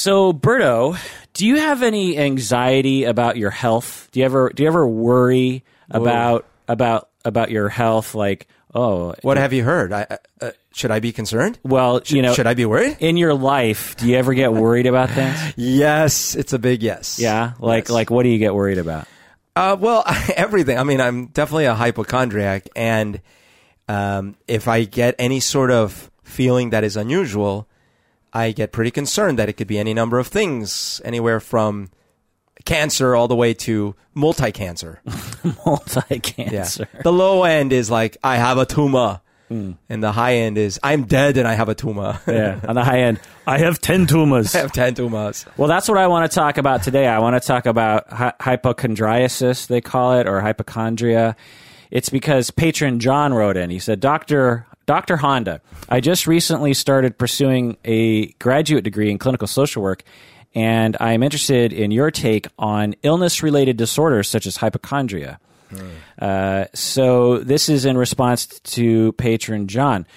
So, Berto, do you have any anxiety about your health? Do you ever do you ever worry about about about your health? Like, oh, What have you heard? I, uh, should I be concerned? well, you know, should I be worried? in your life, do you ever get worried about things? Yes, it's a big yes. Yeah, like Yes. like what do you get worried about? Uh, well, everything. I mean, I'm definitely a hypochondriac, and um, if I get any sort of feeling that is unusual, I get pretty concerned that it could be any number of things, anywhere from cancer all the way to multi-cancer. Multi-cancer. The low end is like I have a tumor, hmm. and the high end is I'm dead and I have a tumor. Yeah. On the high end, I have ten tumors. I have ten tumors. Well, that's what I want to talk about today. I want to talk about hy- hypochondriasis, they call it, or hypochondria. It's because patron John wrote in. He said, Dr. Dr. Honda, I just recently started pursuing a graduate degree in clinical social work, and I am interested in your take on illness related disorders such as hypochondria. Uh, so, this is in response to patron John.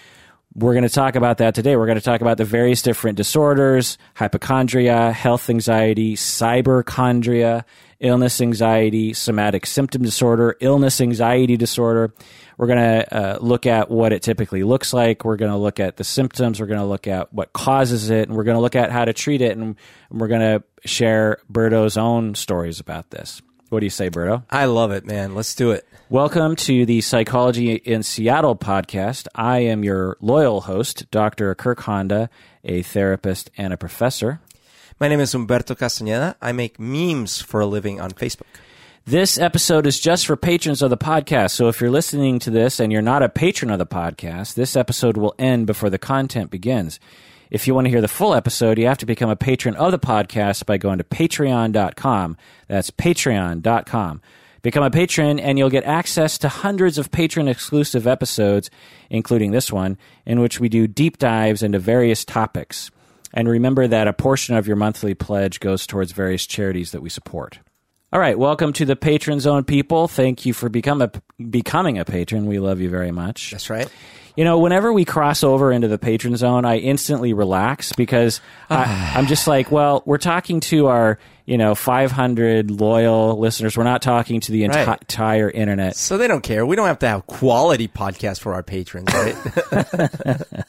We're going to talk about that today. We're going to talk about the various different disorders hypochondria, health anxiety, cyberchondria, illness anxiety, somatic symptom disorder, illness anxiety disorder. We're going to uh, look at what it typically looks like. We're going to look at the symptoms. We're going to look at what causes it. And we're going to look at how to treat it. And, and we're going to share Berto's own stories about this. What do you say, Berto? I love it, man. Let's do it. Welcome to the Psychology in Seattle podcast. I am your loyal host, Dr. Kirk Honda, a therapist and a professor. My name is Humberto Castañeda. I make memes for a living on Facebook. This episode is just for patrons of the podcast. So if you're listening to this and you're not a patron of the podcast, this episode will end before the content begins. If you want to hear the full episode, you have to become a patron of the podcast by going to patreon.com. That's patreon.com. Become a patron and you'll get access to hundreds of patron exclusive episodes, including this one, in which we do deep dives into various topics. And remember that a portion of your monthly pledge goes towards various charities that we support. All right, welcome to the Patron Zone, people. Thank you for become a, becoming a patron. We love you very much. That's right. You know, whenever we cross over into the patron zone, I instantly relax because I, I'm just like, well, we're talking to our, you know, 500 loyal listeners. We're not talking to the enti- Right. entire internet. So they don't care. We don't have to have quality podcasts for our patrons, right?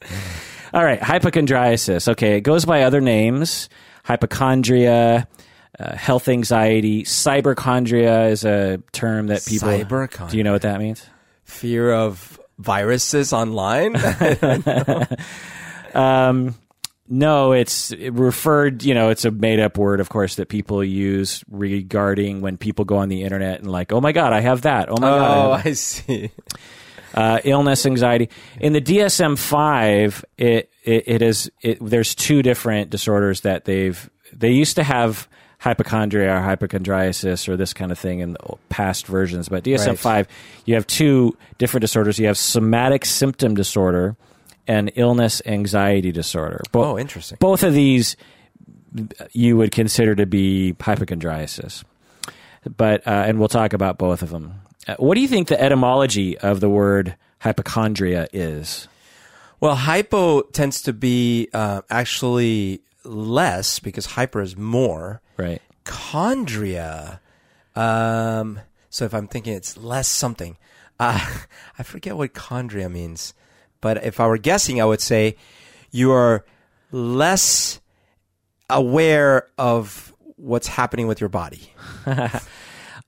All right, hypochondriasis. Okay, it goes by other names hypochondria, uh, health anxiety. Cyberchondria is a term that people. Cyberchondria. Do you know what that means? Fear of viruses online. No, it's referred, you know, it's a made up word, of course, that people use regarding when people go on the internet and like, oh my God, I have that. Oh my God. Oh, have I see. uh, illness, anxiety. In the DSM five, it, it it is it, there's two different disorders that they've they used to have hypochondria or hypochondriasis or this kind of thing in the past versions, but DSM Right. five, you have two different disorders. You have somatic symptom disorder and illness anxiety disorder. Bo- Oh, interesting. Both of these you would consider to be hypochondriasis, but uh, and we'll talk about both of them. Uh, what do you think the etymology of the word hypochondria is? Well, hypo tends to be uh, actually less because hyper is more. Right. Chondria. Um, so if I'm thinking it's less something, uh, I forget what chondria means. But if I were guessing, I would say you are less aware of what's happening with your body.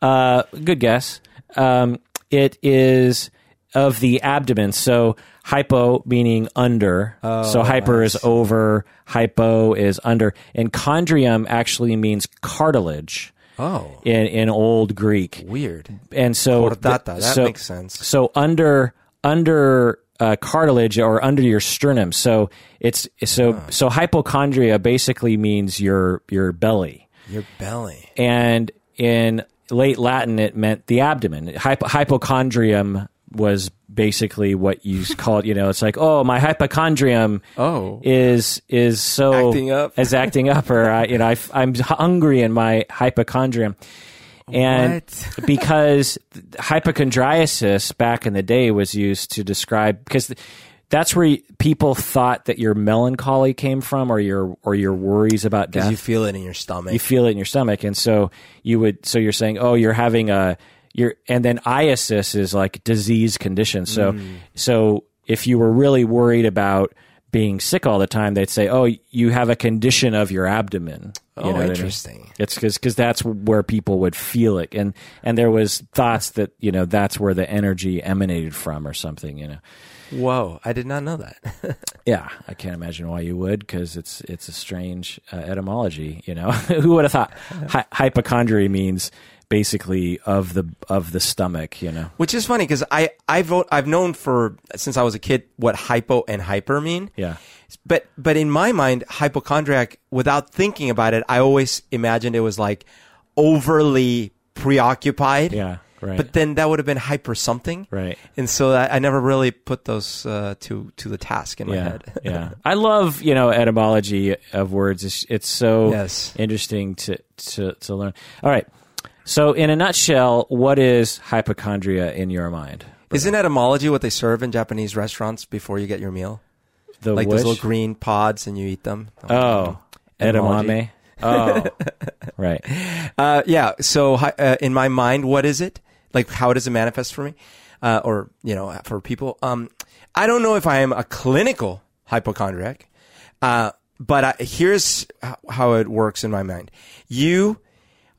Uh, good guess. Um, it is of the abdomen. So hypo meaning under. so hyper is over. Hypo is under. And chondrium actually means cartilage Oh, in, in old Greek. weird. and so Chordata, th- that so- makes sense. So under under uh, cartilage or under your sternum. So it's so so hypochondria basically means your your belly, Your belly. and in late Latin it meant the abdomen. Hypo, hypochondrium was basically what you called. You know, it's like oh my hypochondrium Oh. is is so Acting up. is acting up, or I, you know I, I'm hungry in my hypochondrium. And because hypochondriasis back in the day was used to describe because the, that's where people thought that your melancholy came from, or your or your worries about death. You feel it in your stomach. you feel it in your stomach and so you would so you're saying oh you're having a you're and then iasis is like disease condition so Mm. so if you were really worried about being sick all the time they'd say oh you have a condition of your abdomen you Oh, know what I mean? interesting. it's because that's where people would feel it and and there was thoughts that you know that's where the energy emanated from or something you know Whoa, I did not know that. yeah, I can't imagine why you would because it's it's a strange uh, etymology. You know, who would have thought Hy- hypochondria means basically of the of the stomach? You know, Which is funny because I I've I've known for since I was a kid what hypo and hyper mean. yeah, But but in my mind, hypochondriac, without thinking about it, I always imagined it was like overly preoccupied. yeah, right, But then that would have been hyper something. right. And so I, I never really put those uh, to to the task in my Yeah, head. yeah. I love you know etymology of words. It's, it's so Yes. interesting to, to to learn. All right. So, in a nutshell, what is hypochondria in your mind? Isn't etymology what they serve in Japanese restaurants before you get your meal? The Like which? those little green pods and you eat them? oh, edamame. Oh, right. Uh, yeah. So uh, in my mind, what is it? Like, how does it manifest for me, uh, or you know, for people? Um, I don't know if I am a clinical hypochondriac, uh, but I, here's how it works in my mind. You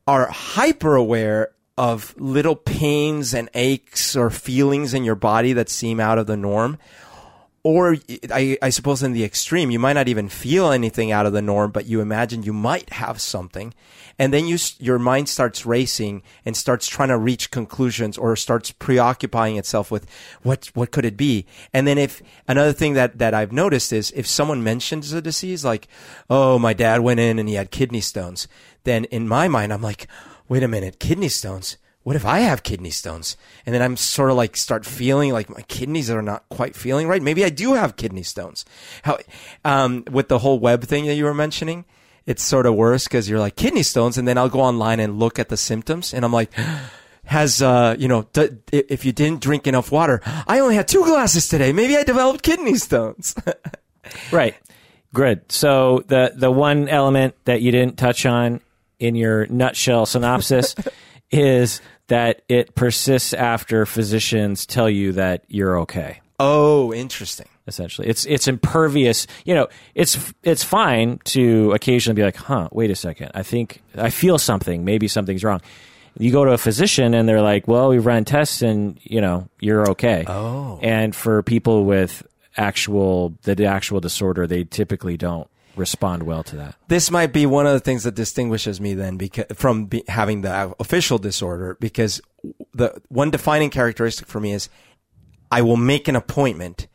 are hyper aware of little pains and aches or feelings in your body that seem out of the norm. Or I, I suppose in the extreme, you might not even feel anything out of the norm, but you imagine you might have something. And then you, your mind starts racing and starts trying to reach conclusions or starts preoccupying itself with what, what could it be? And then if another thing that, that I've noticed is if someone mentions a disease like, oh, my dad went in and he had kidney stones, then in my mind, I'm like, wait a minute, kidney stones? What if I have kidney stones? And then I'm sort of like start feeling like my kidneys are not quite feeling right. Maybe I do have kidney stones. How, um, with the whole web thing that you were mentioning, it's sort of worse because you're like kidney stones. And then I'll go online and look at the symptoms and I'm like, has, uh, you know, d- if you didn't drink enough water, I only had two glasses today. Maybe I developed kidney stones. Right. Good. So the the one element that you didn't touch on in your nutshell synopsis is that it persists after physicians tell you that you're okay. oh, interesting. Essentially, it's it's impervious. You know, it's it's fine to occasionally be like, "Huh, wait a second. I think I feel something. Maybe something's wrong." You go to a physician and they're like, "Well, we've run tests and you know you're okay." Oh. And for people with actual the actual disorder, they typically don't respond well to that. this might be one of the things that distinguishes me then because from be, having the official disorder because the one defining characteristic for me is I will make an appointment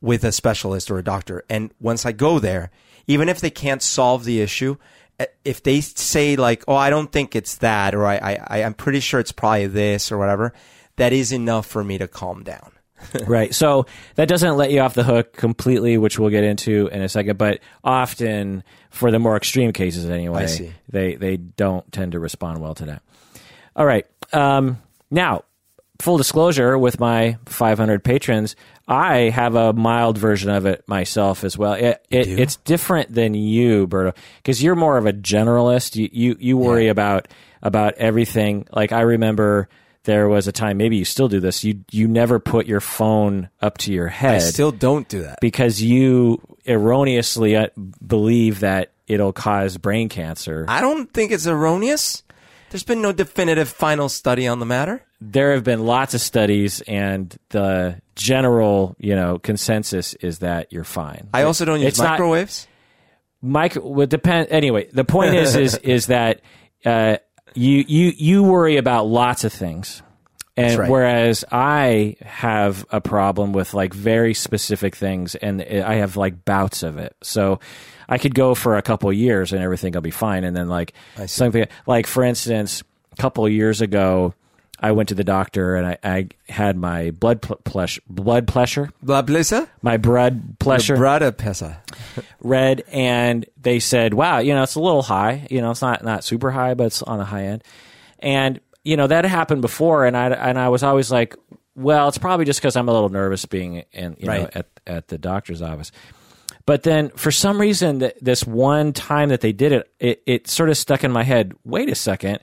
with a specialist or a doctor and once I go there even if they can't solve the issue eh, if they say like oh I don't think it's that or I, I I'm pretty sure it's probably this or whatever that is enough for me to calm down right. So that doesn't let you off the hook completely, which we'll get into in a second. But often, for the more extreme cases, anyway, they they don't tend to respond well to that. All right. Um, now, full disclosure, with my 500 patrons, I have a mild version of it myself as well. It, it it's different than you, Berto, because you're more of a generalist. You you, you worry about about everything. Like I remember. There was a time, maybe you still do this. You you never put your phone up to your head I still don't do that because you erroneously uh, believe that it'll cause brain cancer. I don't think it's erroneous there's been no definitive final study on the matter there have been lots of studies, and the general, you know, consensus is that you're fine. I also don't use It's not- microwaves. Mike would depend. Anyway, the point is, is is that uh, you you you worry about lots of things, and right. whereas I have a problem with like very specific things, and I have like bouts of it. So I could go for a couple years and everything will be fine, and then like something like for instance, a couple years ago. I went to the doctor and I, I had my blood pl- plesh, blood pressure, Blah blissa. my blood pressure Brada pesa. read and they said, "Wow, you know, it's a little high. You know, it's not not super high, but it's on the high end." And you know that happened before, and I and I was always like, well, it's probably just because I'm a little nervous being in you know Right. at at the doctor's office. But then for some reason, th- this one time that they did it, it, it sort of stuck in my head. Wait a second,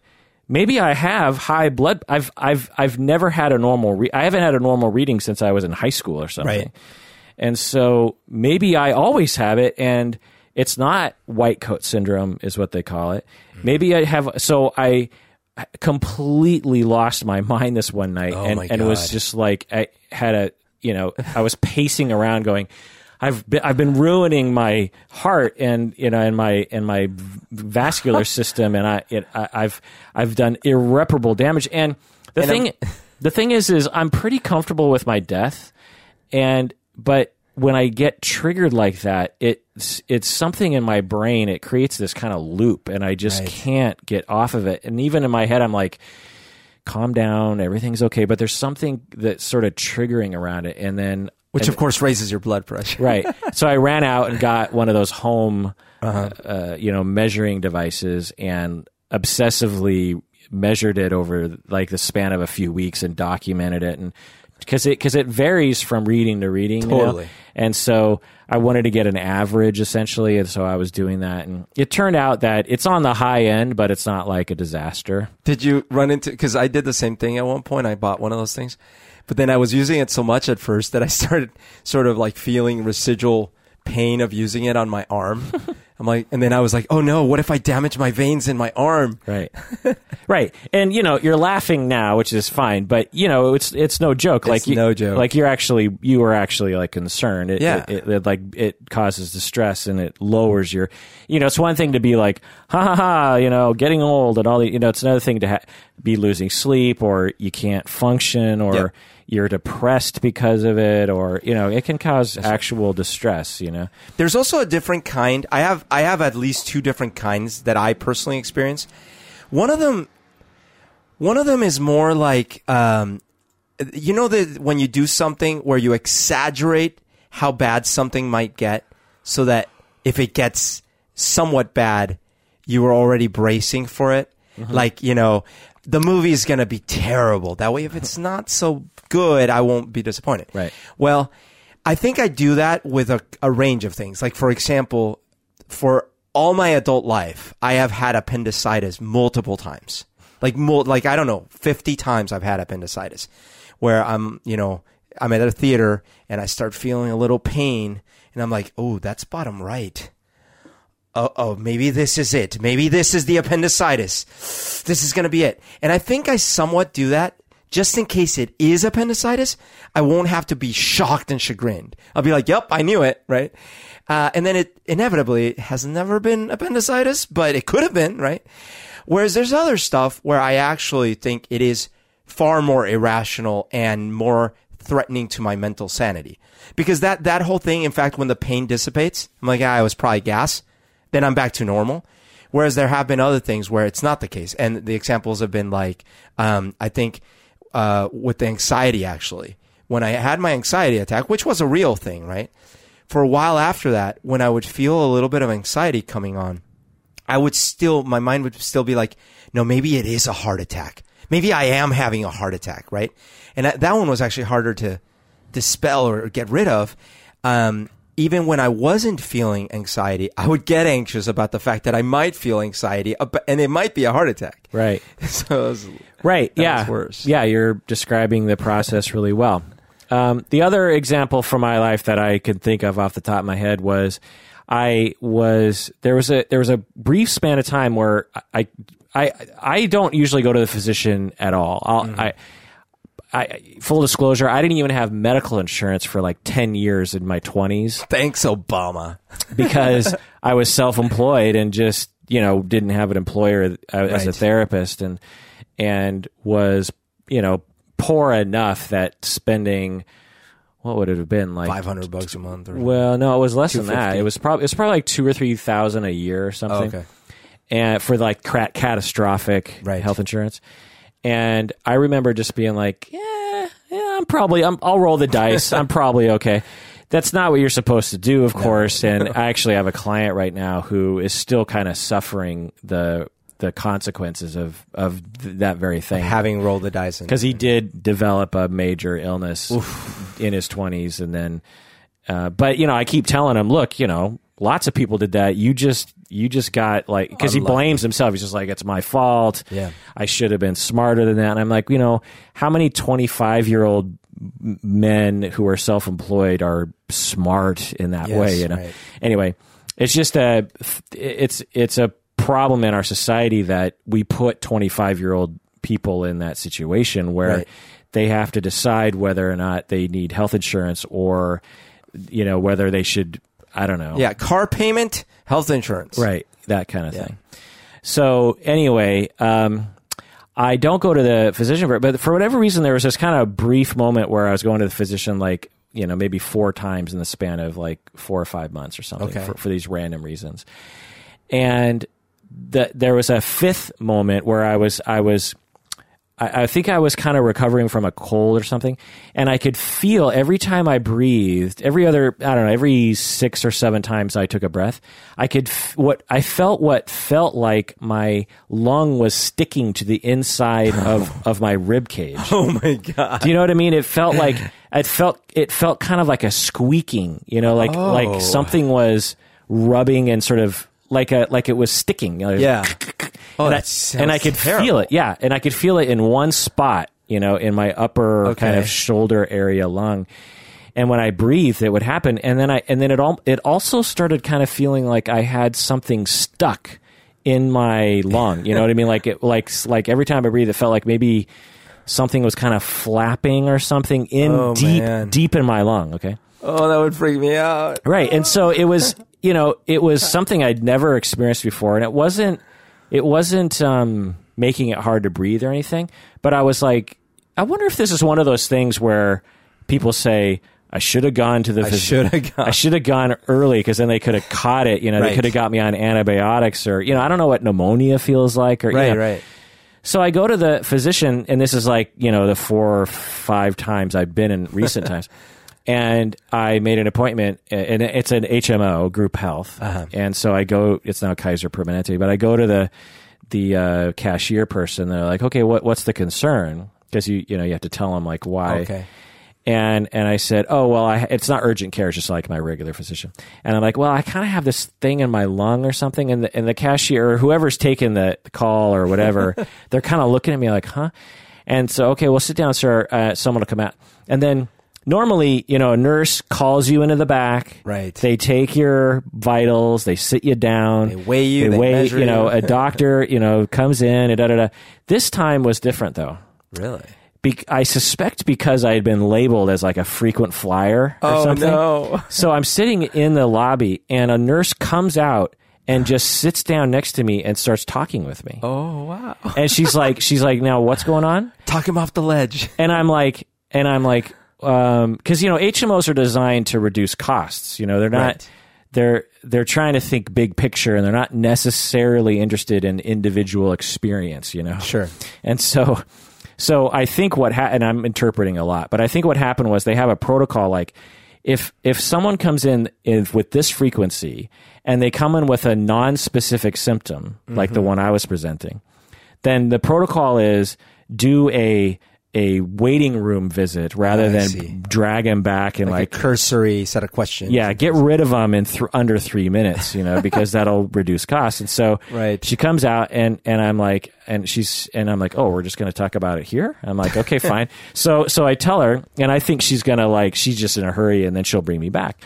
maybe I have high blood. I've I've I've never had a normal. Re- I haven't had a normal reading since I was in high school or something. Right. And so maybe I always have it, and it's not white coat syndrome, is what they call it. Mm-hmm. Maybe I have. So I completely lost my mind this one night, Oh and and it was just like I had a you know I was pacing around going. I've been, I've been ruining my heart and you know and my and my vascular system and I, it, I I've I've done irreparable damage and the And thing the thing is is I'm pretty comfortable with my death and but when I get triggered like that, it's it's something in my brain. It creates this kind of loop, and I just Right. can't get off of it. And even in my head, I'm like, "Calm down, everything's okay." But there's something that's sort of triggering around it, and then Which, and- of course, raises your blood pressure. right. So I ran out and got one of those home, uh, you know, measuring devices and obsessively measured it over like the span of a few weeks and documented it and because it because it varies from reading to reading you know? Totally. and so I wanted to get an average essentially and so I was doing that and it turned out that it's on the high end but it's not like a disaster Did you run into? Because I did the same thing at one point. I bought one of those things, but then I was using it so much at first that I started sort of like feeling residual pain of using it on my arm. I'm like, and then I was like, oh no, what if I damage my veins in my arm? Right. right. And you know, you're laughing now, which is fine, but you know, it's it's no joke. like you, no joke. Like you're actually you were actually like concerned. It, Yeah. It, it, like it causes distress and it lowers your. You know, it's one thing to be like, ha ha ha. You know, getting old and all the. You know, it's another thing to ha- be losing sleep or you can't function or. Yep. You're depressed because of it, or you know, it can cause actual distress. You know, There's also a different kind. I have I have at least two different kinds that I personally experience. One of them, one of them is more like, um, you know, that when you do something where you exaggerate how bad something might get, so that if it gets somewhat bad, you are already bracing for it. Like you know, the movie is going to be terrible. That way, if it's not so good, I won't be disappointed. Right. Well, I think I do that with a, a range of things. Like, for example, for all my adult life, I have had appendicitis multiple times. Like, mul- like I don't know, 50 times I've had appendicitis where I'm, you know, I'm at a theater and I start feeling a little pain and I'm like, oh, that's bottom right. Oh, oh, maybe this is it. Maybe this is the appendicitis. This is going to be it. And I think I somewhat do that just in case it is appendicitis. I won't have to be shocked and chagrined. I'll be like, yep, I knew it, right? Uh, and then it inevitably has never been appendicitis, but it could have been, right? Whereas there's other stuff where I actually think it is far more irrational and more threatening to my mental sanity. Because that, that whole thing, in fact, when the pain dissipates, I'm like, ah, it was probably gas then I'm back to normal. Whereas there have been other things where it's not the case. And the examples have been like, um, I think, uh, with the anxiety actually, when I had my anxiety attack, which was a real thing, right? For a while after that, when I would feel a little bit of anxiety coming on, I would still, my mind would still be like, no, maybe it is a heart attack. Maybe I am having a heart attack, right? And that, one was actually harder to dispel or get rid of. Um, even when I wasn't feeling anxiety, I would get anxious about the fact that I might feel anxiety and it might be a heart attack. right. So was, Right. Yeah. worse. Yeah, you're describing the process really well. Um, the other example from my life that I could think of off the top of my head was I was there was a there was a brief span of time where I I I don't usually go to the physician at all. I'll, Mm-hmm. I I full disclosure, I didn't even have medical insurance for like 10 years in my 20s thanks, Obama. because I was self-employed and just you know didn't have an employer uh, as a therapist and and was you know poor enough that spending what would it have been like 500 bucks a month. Or, well no it was less than that it was probably it was probably like two or three thousand a year or Oh, something okay. and for like catastrophic Right. health insurance. And I remember just being like, yeah, yeah, I'm probably, I'm, I'll roll the dice. I'm probably okay. That's not what you're supposed to do, of course. And I actually have a client right now who is still kind of suffering the the consequences of of th- that very thing. Having rolled the dice. because he did develop a major illness in his 20s and then uh, but you know i keep telling him look you know lots of people did that you just you just got like because he Unlucky. blames himself he's just like it's my fault Yeah. i should have been smarter than that and i'm like you know how many 25 year old men who are self-employed are smart in that Yes, way you know right. anyway it's just a it's it's a problem in our society that we put 25 year old people in that situation where Right. they have to decide whether or not they need health insurance or you know whether they should i don't know yeah, car payment, health insurance. right that kind of thing so anyway um I don't go to the physician for it, but for whatever reason, there was this kind of brief moment where I was going to the physician, like you know, maybe four times in the span of like four or five months or something Okay. for, for these random reasons. And the, there was a fifth moment where I was I was I, I think I was kind of recovering from a cold or something, and I could feel every time I breathed, every other I don't know, every six or seven times I took a breath, I could f- what I felt what felt like my lung was sticking to the inside of of my rib cage. Oh my god. Do you know what I mean? It felt like it felt it felt kind of like a squeaking, you know, like Oh. like something was rubbing and sort of like a like it was sticking. you know, Yeah. Oh, and, I, and I could terrible. feel it. Yeah, and I could feel it in one spot, you know, in my upper kind of shoulder area lung. And when I breathed, it would happen. And then I and then it all it also started kind of feeling like I had something stuck in my lung. You know what I mean? Like it like like every time I breathed, it felt like maybe something was kind of flapping or something in Oh, deep man. deep in my lung. Okay. Oh, that would freak me out. Right. And so it was, you know, it was something I'd never experienced before. And it wasn't, it wasn't um, making it hard to breathe or anything. But I was like, I wonder if this is one of those things where people say, I should have gone to the I phys- should have gone. I should have gone early because then they could have caught it. You know, they could have got me on antibiotics or, you know, I don't know what pneumonia feels like or, you Right, know. right. So I go to the physician, and this is like, you know, the four or five times I've been in recent times. And I made an appointment, and it's an HMO, group health. Uh-huh. And so I go, it's now Kaiser Permanente, but I go to the the uh, cashier person. They're like, okay, what, what's the concern? Because you, you know, you have to tell them like why. Okay. And and I said, oh well, I, it's not urgent care. It's just like my regular physician. And I'm like, well, I kind of have this thing in my lung or something. And the and the cashier or whoever's taking the call or whatever, they're kind of looking at me like, huh? And so okay, well, sit down, sir. Uh, someone will come out. And then normally, you know, a nurse calls you into the back. Right. They take your vitals. They sit you down. They weigh you, They, they weigh. You know, you. a doctor. You know, comes in. And da da da. This time was different though. Really? Be- I suspect because I had been labeled as like a frequent flyer or Oh something. no. So I'm sitting in the lobby and a nurse comes out and just sits down next to me and starts talking with me. Oh wow. And she's like, she's like, now what's going on? Talk him off the ledge. And I'm like, and I'm like, um, cause you know, HMOs are designed to reduce costs. You know, they're not, Right. they're, they're trying to think big picture and they're not necessarily interested in individual experience, you know? Sure. And so, so I think what ha- and I'm interpreting a lot, but I think what happened was they have a protocol like if if someone comes in if, with this frequency and they come in with a non-specific symptom like the one I was presenting, then the protocol is do a a waiting room visit rather ah, I than drag him back and Like, like a cursory set of questions. yeah, get rid of him in th- under three minutes, you know, because that'll reduce costs. And so Right. she comes out and, and I'm like, and she's, and I'm like, oh, we're just going to talk about it here. I'm like, okay, fine. So, so I tell her and I think she's going to like, she's just in a hurry and then she'll bring me back.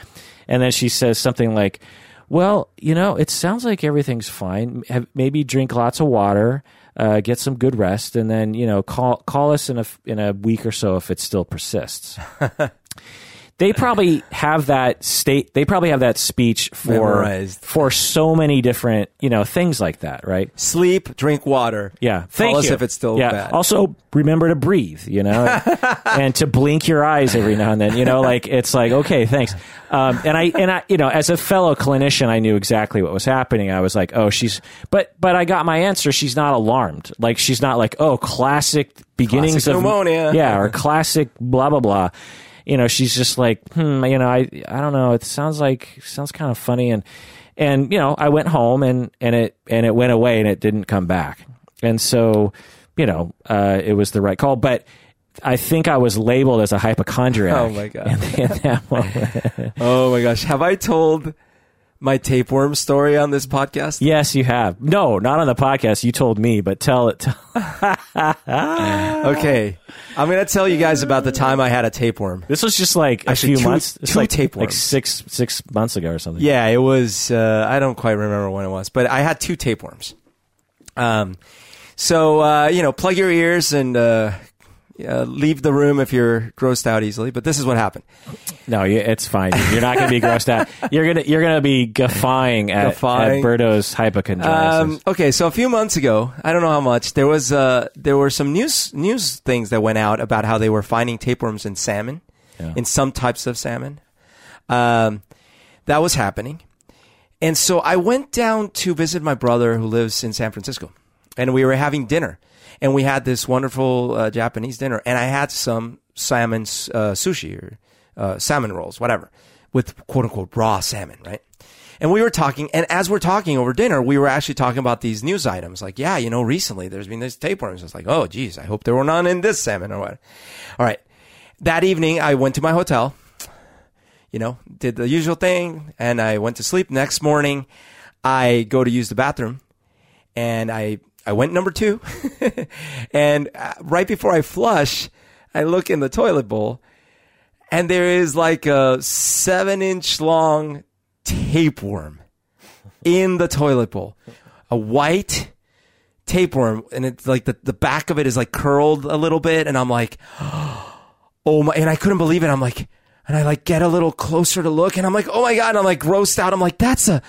And then she says something like, well, you know, it sounds like everything's fine. Have, maybe drink lots of water, uh, get some good rest, and then you know call call us in a in a week or so if it still persists. they probably have that state. They probably have that speech for Memorized. for so many different you know things like that, right? Sleep, drink water. Yeah. Tell Thank us you. if it's still yeah. bad. Also, remember to breathe, you know, and to blink your eyes every now and then. You know, like it's like okay, thanks. Um, and I and I, you know, as a fellow clinician, I knew exactly what was happening. I was like, oh, she's, but but I got my answer. She's not alarmed. Like she's not like, oh, classic beginnings Classic of pneumonia. Yeah, or classic blah blah blah. You know, she's just like, hmm, you know, I I don't know. It sounds like sounds kind of funny and. and you know I went home and and it and it went away and it didn't come back, and so you know uh, it was the right call, but. I think I was labeled as a hypochondriac. Oh, my God. In, in that moment. Oh my gosh. Have I told my tapeworm story on this podcast? yes, you have. No, not on the podcast. You told me, but tell it. Okay. I'm going to tell you guys about the time I had a tapeworm. this was just like a Actually, few two- months. It's two like tapeworms. like six six months ago or something. Yeah, it was. Uh, I don't quite remember when it was, but I had two tapeworms. Um, so uh, you know, plug your ears and uh, uh, leave the room if you're grossed out easily. But this is what happened. No, it's fine. You're not going to be grossed out. You're gonna you're gonna be guffawing at, Guffawing. at Berto's hypochondriasis. Um, okay, so a few months ago, I don't know how much there was. Uh, there were some news news things that went out about how they were finding tapeworms in salmon, Yeah. in some types of salmon. Um, that was happening, and so I went down to visit my brother who lives in San Francisco, and we were having dinner, and we had this wonderful uh, Japanese dinner, and I had some salmon uh, sushi or uh, salmon rolls, whatever, with quote unquote raw salmon, right? And we were talking, and as we're talking over dinner, we were actually talking about these news items. Like, yeah, you know, recently there's been this tapeworms. It's like, oh, geez, I hope there were none in this salmon or what. All right. That evening, I went to my hotel, you know, did the usual thing, and I went to sleep. Next morning, I go to use the bathroom, and I, I went number two. and uh, right before I flush, I look in the toilet bowl, and there is like a seven inch long tapeworm in the toilet bowl. A white tapeworm, and it's like the, the back of it is like curled a little bit, and I'm like, oh my, and I couldn't believe it. I'm like, and I like get a little closer to look, and I'm like, oh my god, and I'm like grossed out. I'm like, that's a,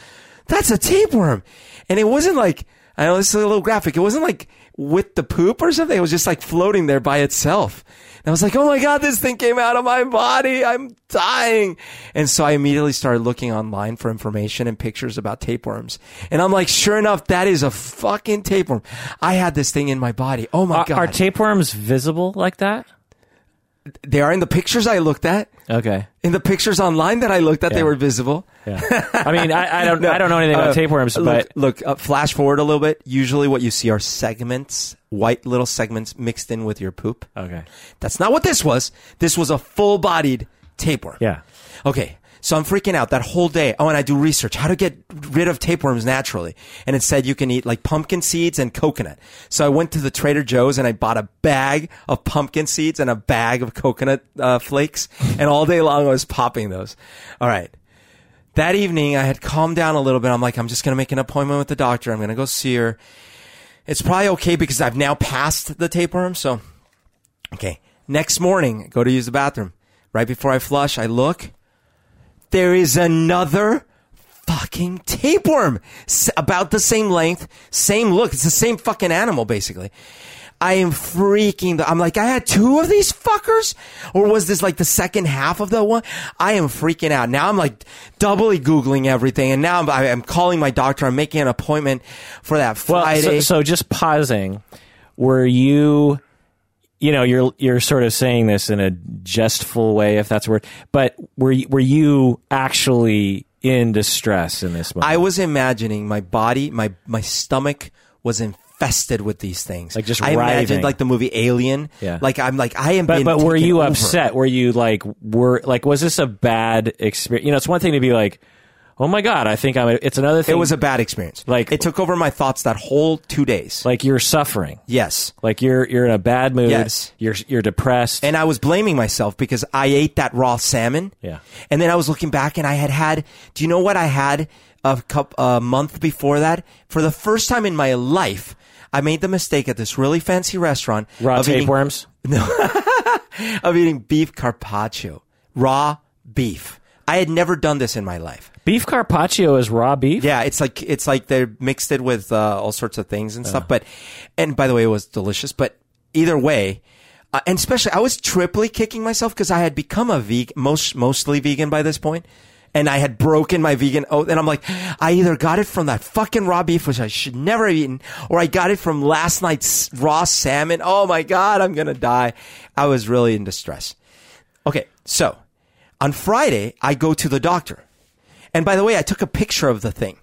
that's a tapeworm, and it wasn't like, I know this is a little graphic. It wasn't like with the poop or something. It was just like floating there by itself. And I was like, oh my God, this thing came out of my body. I'm dying. And so I immediately started looking online for information and pictures about tapeworms. And I'm like, sure enough, that is a fucking tapeworm. I had this thing in my body. Oh my are, God. are tapeworms visible like that? They are in the pictures I looked at. Okay. In the pictures online that I looked at, they were visible. Yeah. I mean, I, I don't I don't know anything about Uh, tapeworms, look, but look, uh, flash forward a little bit. Usually, what you see are segments, white little segments mixed in with your poop. okay. That's not what this was. This was a full-bodied tapeworm. Yeah. Okay. So I'm freaking out that whole day. Oh, and I do research how to get rid of tapeworms naturally. And it said you can eat like pumpkin seeds and coconut. So I went to the Trader Joe's and I bought a bag of pumpkin seeds and a bag of coconut uh, flakes. And all day long I was popping those. All right. That evening I had calmed down a little bit. I'm like, I'm just going to make an appointment with the doctor. I'm going to go see her. It's probably okay because I've now passed the tapeworm. So, okay. Next morning, I go to use the bathroom. Right before I flush, I look there is another fucking tapeworm S- about the same length, same look. It's the same fucking animal, basically. I am freaking. The, I'm like, I had two of these fuckers, or was this like the second half of the one? I am freaking out now. I'm like doubly googling everything, and now I'm, I- I'm calling my doctor. I'm making an appointment for that Well, Friday. so, so just pausing. Were you, you know, you're you're sort of saying this in a jestful way, if that's a word. But were you, were you actually in distress in this moment? I was imagining my body, my my stomach was infested with these things. Like just I imagined like the movie Alien. Yeah. Like I'm like I am. but but were you over. upset? Were you like were like was this a bad experience? You know, it's one thing to be like, oh my god, I think I'm. A, it's another thing. It was a bad experience. Like- it took over my thoughts that whole two days. like you're suffering. yes. Like you're you're in a bad mood. Yes. You're you're depressed. And I was blaming myself because I ate that raw salmon. Yeah. And then I was looking back and I had had, do you know what I had a cup, a month before that? For the first time in my life, I made the mistake at this really fancy restaurant Raw of eating- tapeworms. of eating beef carpaccio, raw beef. I had never done this in my life. Beef carpaccio is raw beef. Yeah, it's like it's like they mixed it with uh, all sorts of things and stuff. But and by the way, it was delicious. But either way, uh, and especially I was triply kicking myself because I had become a vegan, most mostly vegan by this point, and I had broken my vegan oath. And I'm like, I either got it from that fucking raw beef, which I should never have eaten, or I got it from last night's raw salmon. Oh my god, I'm gonna die. I was really in distress. Okay, so on Friday I go to the doctor. And by the way, I took a picture of the thing.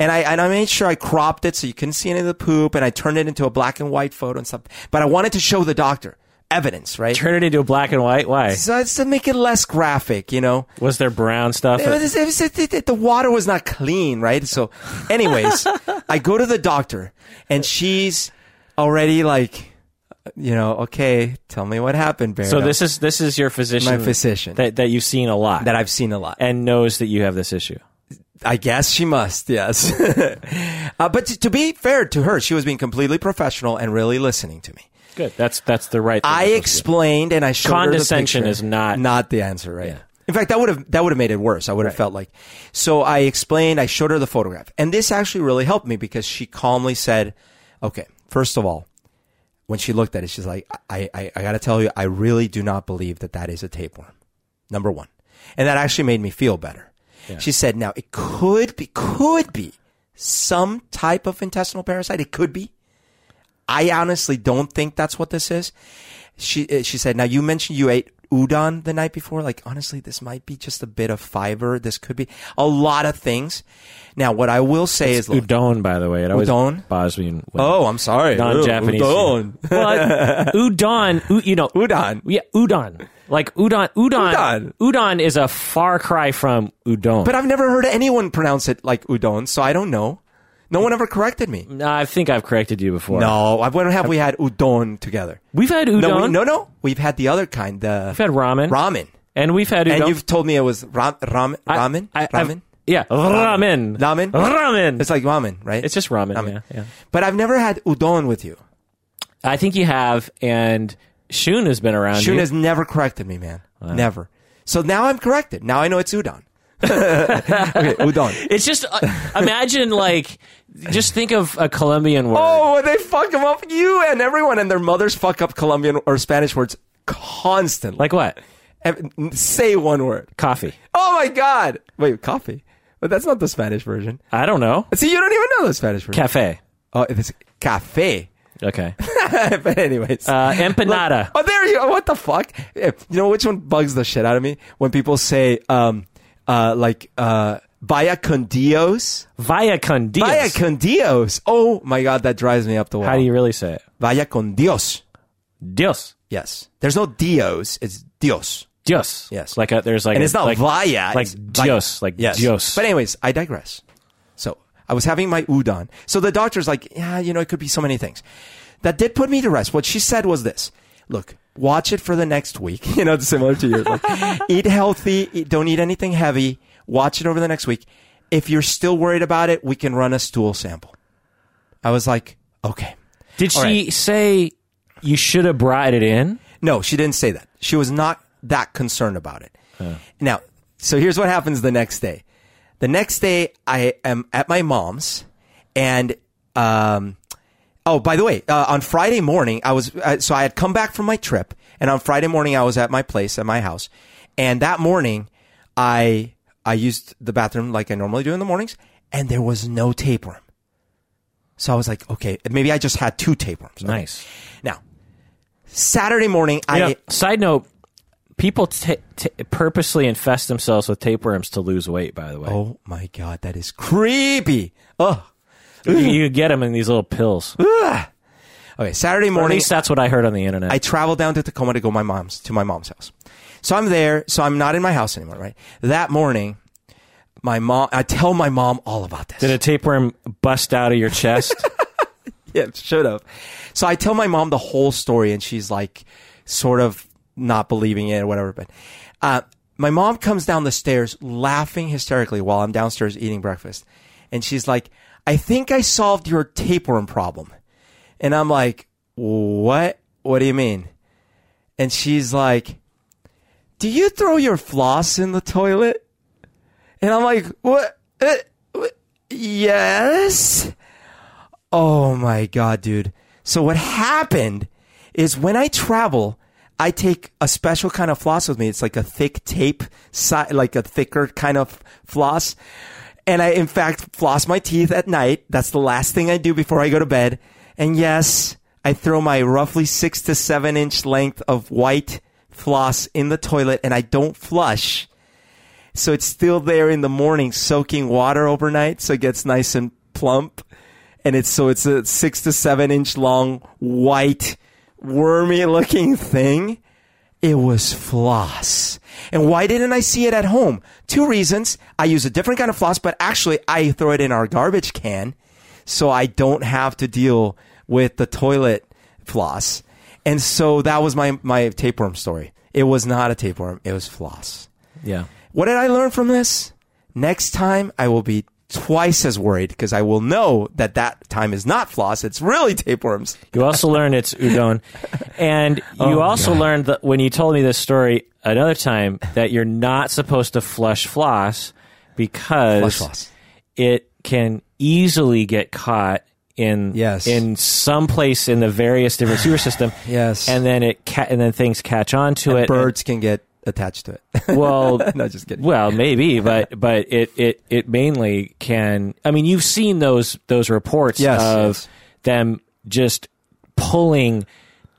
And I, and I made sure I cropped it so you couldn't see any of the poop and I turned it into a black and white photo and stuff. But I wanted to show the doctor evidence, right? Turn it into a black and white. Why? So it's to make it less graphic, you know? Was there brown stuff? It was- it was- it- it- the water was not clean, right? So, anyways, I go to the doctor and she's already like, you know, okay, tell me what happened, Barry. so this is this is your physician, My physician. that that you've seen a lot, that I've seen a lot. and knows that you have this issue. I guess she must, yes. uh, but to, to be fair to her, she was being completely professional and really listening to me. Good. That's that's the right. Thing I you're supposed to do. explained and I showed her the Condescension picture. is not- not the answer, right? Yeah. In fact, that would have that would have made it worse. I would have felt like. So I explained. I showed her the photograph, and this actually really helped me because she calmly said, "Okay, first of all." When she looked at it, she's like, I, I, I gotta tell you, I really do not believe that that is a tapeworm. Number one. And that actually made me feel better. She said, now it could be, could be some type of intestinal parasite. It could be. I honestly don't think that's what this is. She uh, she said, "Now you mentioned you ate udon the night before. Like honestly, this might be just a bit of fiber. This could be a lot of things." Now, what I will say is, look, Udon, by the way. It always Udon? bothers me. When oh, I'm sorry, non-Japanese. udon, well, I- udon. you know, udon. yeah, udon. Like udon, udon, Udon. udon is a far cry from udon. But I've never heard anyone pronounce it like udon, so I don't know. No one ever corrected me. No, I think I've corrected you before. No, I've- when have we had udon together? we've had udon. No, we, no, no. We've had the other kind, the We've had ramen, ramen. and we've had udon. And you've told me it was ram, ram, I- ramen, I- I've- ramen. yeah, ramen, Ramen? ramen. It's like ramen, right? It's just ramen. Ramen. Yeah, yeah. But I've never had udon with you. I think you have, and Shun has been around. Shun you. has never corrected me, man. Never. So now I'm corrected. Now I know it's udon. Okay, udon. It's just uh, imagine like just think of a Colombian word. Oh, they fuck them up. You and everyone and their mothers fuck up Colombian or Spanish words constantly. Like what? Say one word. Coffee. Oh my god. Wait, coffee. But that's not the Spanish version. I don't know. See, you don't even know the Spanish version. Cafe. oh, it's cafe. Okay. but anyways. Uh, empanada. Oh, there you. What the fuck? Eh, You know which one bugs the shit out of me? When people say, um, uh, like, uh, vaya con Dios. Vaya con Dios. Vaya con Dios. Oh my god, that drives me up the wall. How do you really say it? Vaya con Dios. Dios. Yes. There's no Dios. It's Dios. Dios. Yes. Like a, there's like and it's not like, vaya. like. Dios. Like yes. Dios. But anyways, I digress. So I was having my udon. So the doctor's like, yeah, you know, it could be so many things. That did put me to rest. What she said was this: Look, watch it for the next week. You know, it's similar to yours. Like, eat healthy. Eat, don't eat anything heavy. Watch it over the next week. If you're still worried about it, we can run a stool sample. I was like, okay. Did she All right. say you should have brought it in? No, she didn't say that. She was not that concerned about it. Now, so here's what happens the next day. The next day, I am at my mom's, and um, oh, by the way, uh, on Friday morning, I was uh, so I had come back from my trip, and on Friday morning, I was at my place at my house, and that morning, I I used the bathroom like I normally do in the mornings, and there was no tapeworm. So I was like, okay, maybe I just had two tapeworms. Okay. Nice. Now, Saturday morning, I You know, side note: people t- t- purposely infest themselves with tapeworms to lose weight. By the way, oh my god, that is creepy. Oh, you, you get them in these little pills. okay. Saturday Or at morning, least that's what I heard on the internet. I travel down to Tacoma to go my mom's to my mom's house. So I'm there. So I'm not in my house anymore. Right. That morning, my mom. I tell my mom all about this. Did a tapeworm bust out of your chest? yeah, should have. So I tell my mom the whole story, and she's like, sort of not believing it or whatever. But uh, my mom comes down the stairs laughing hysterically while I'm downstairs eating breakfast, and she's like, "I think I solved your tapeworm problem," and I'm like, "What? What do you mean?" And she's like, "Do you throw your floss in the toilet?" And I'm like, "What? Uh, what? Yes." Oh my god, dude. So what happened is when I travel, I take a special kind of floss with me. It's like a thick tape, like a thicker kind of floss. And I, in fact, floss my teeth at night. That's the last thing I do before I go to bed. And yes, I throw my roughly six to seven inch length of white floss in the toilet and I don't flush. So it's still there in the morning, soaking water overnight, so it gets nice and plump. And it's so it's a six to seven inch long, white, wormy looking thing. It was floss. And why didn't I see it at home? Two reasons. I use a different kind of floss, but actually I throw it in our garbage can so I don't have to deal with the toilet floss. And so that was my, my tapeworm story. It was not a tapeworm. It was floss. Yeah. What did I learn from this? Next time I will be twice as worried because I will know that that time is not floss. It's really tapeworms. You also learned it's udon, and oh you Oh, also God. learned that when you told me this story another time that you're not supposed to flush floss because Flush floss. it can easily get caught in Yes. in some place in the various different sewer system. Yes. and then it ca- and then things catch on to it. Birds can get attached to it. Well, no, just kidding. well, maybe, but but it it it mainly can. I mean, you've seen those those reports Yes, of yes. them just pulling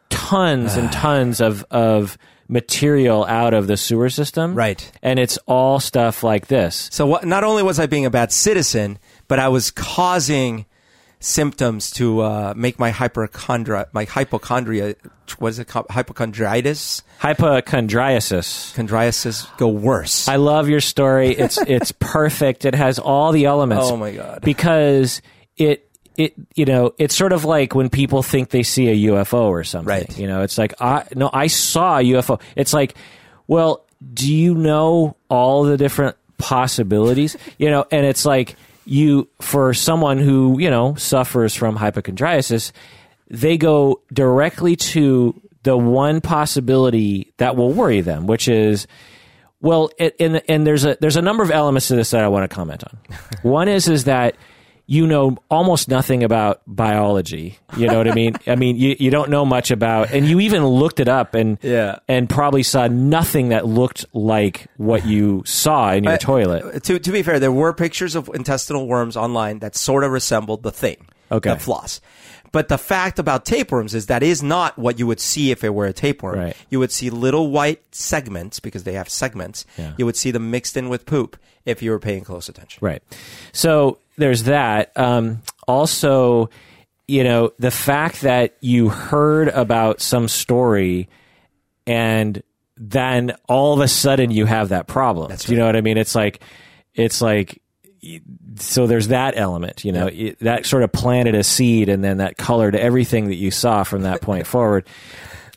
tons and tons of of material out of the sewer system, Right. And it's all stuff like this. So what, not only was I being a bad citizen, but I was causing symptoms to uh, make my hypochondria, my hypochondria, what is it called? Hypochondritis, Hypochondriasis. chondriasis go worse. I love your story. It's it's perfect. It has all the elements. Oh, my God. Because it it you know it's sort of like when people think they see a UFO or something. Right. You know, it's like I no, I saw a UFO. It's like, well, do you know all the different possibilities? You know, and it's like you for someone who you know suffers from hypochondriasis, they go directly to the one possibility that will worry them, which is well, it, and and there's a there's a number of elements to this that I want to comment on. One is is that you know almost nothing about biology. You know what I mean? I mean, you, you don't know much about, and you even looked it up and Yeah. and probably saw nothing that looked like what you saw in your toilet. to to be fair, there were pictures of intestinal worms online that sort of resembled the thing, Okay. the floss. But the fact about tapeworms is that is not what you would see if it were a tapeworm. Right. You would see little white segments because they have segments. Yeah. You would see them mixed in with poop if you were paying close attention. Right. So there's that. Um, also, you know, the fact that you heard about some story and then all of a sudden you have that problem. Do you know what I mean? It's like, it's like, so there's that element, you know, it, that sort of planted a seed and then that colored everything that you saw from that point forward.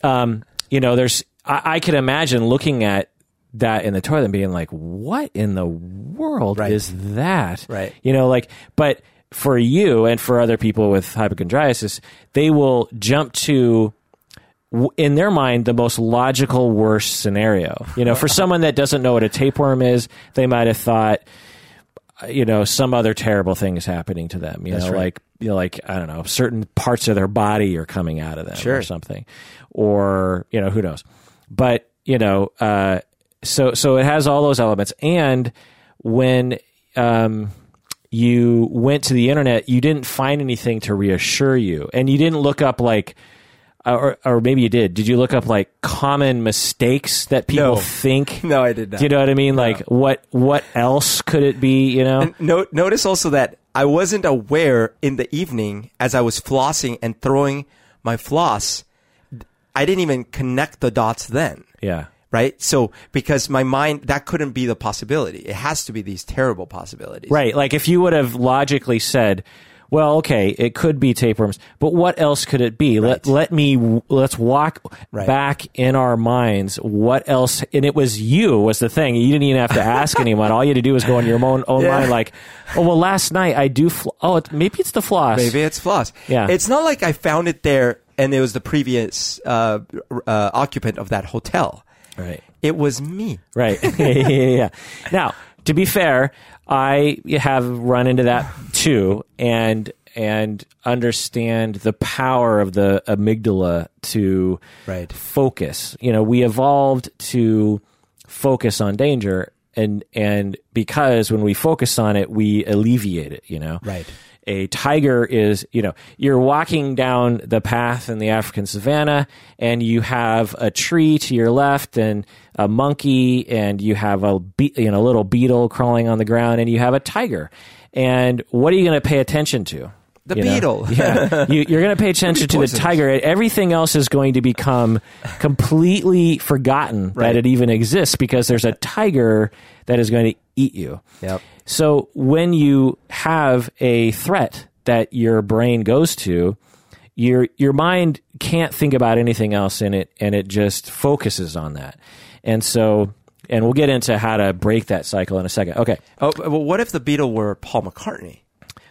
Um, you know, there's, I, I could imagine looking at that in the toilet and being like, what in the world Right. is that? Right. You know, like, but for you and for other people with hypochondriasis, they will jump to, in their mind, the most logical worst scenario. You know, for someone that doesn't know what a tapeworm is, they might have thought, you know, some other terrible thing is happening to them. You know, right. like you know, like I don't know, certain parts of their body are coming out of them or something, or you know, who knows. But you know, uh, so so it has all those elements, and when um, you went to the internet, you didn't find anything to reassure you, and you didn't look up like. Uh, or, or maybe you did. Did you look up like common mistakes that people No. think? No, I did not. Do you know what I mean? Like what what else could it be? You know? No, notice also that I wasn't aware in the evening as I was flossing and throwing my floss. I didn't even connect the dots then. yeah. Right? So, because my mind, that couldn't be the possibility. It has to be these terrible possibilities. Right. Like if you would have logically said, well, okay, it could be tapeworms, but what else could it be? Let let me let's walk Right. back in our minds. What else? And it was you was the thing. You didn't even have to ask anyone. All you had to do was go in your own own Yeah. mind. Like, oh well, last night I do. Fl- oh, it, maybe it's the floss. Maybe it's floss. Yeah. It's not like I found it there and it was the previous uh, uh, occupant of that hotel. Right. It was me. Right. yeah, yeah, yeah. Now, to be fair, I have run into that too, and and understand the power of the amygdala to Right. focus. You know, we evolved to focus on danger, and and because when we focus on it, we alleviate it. You know, Right. a tiger is, you know, you're walking down the path in the African savannah and you have a tree to your left and a monkey and you have a be- you know, little beetle crawling on the ground and you have a tiger. And what are you going to pay attention to? The You beetle. yeah, you, you're going to pay attention to the tiger. Everything else is going to become completely forgotten Right. that it even exists because there's a tiger that is going to eat you. Yep. So when you have a threat that your brain goes to, your your mind can't think about anything else in it, and it just focuses on that. And so, and we'll get into how to break that cycle in a second. Okay. Oh, well, what if the Beatle were Paul McCartney?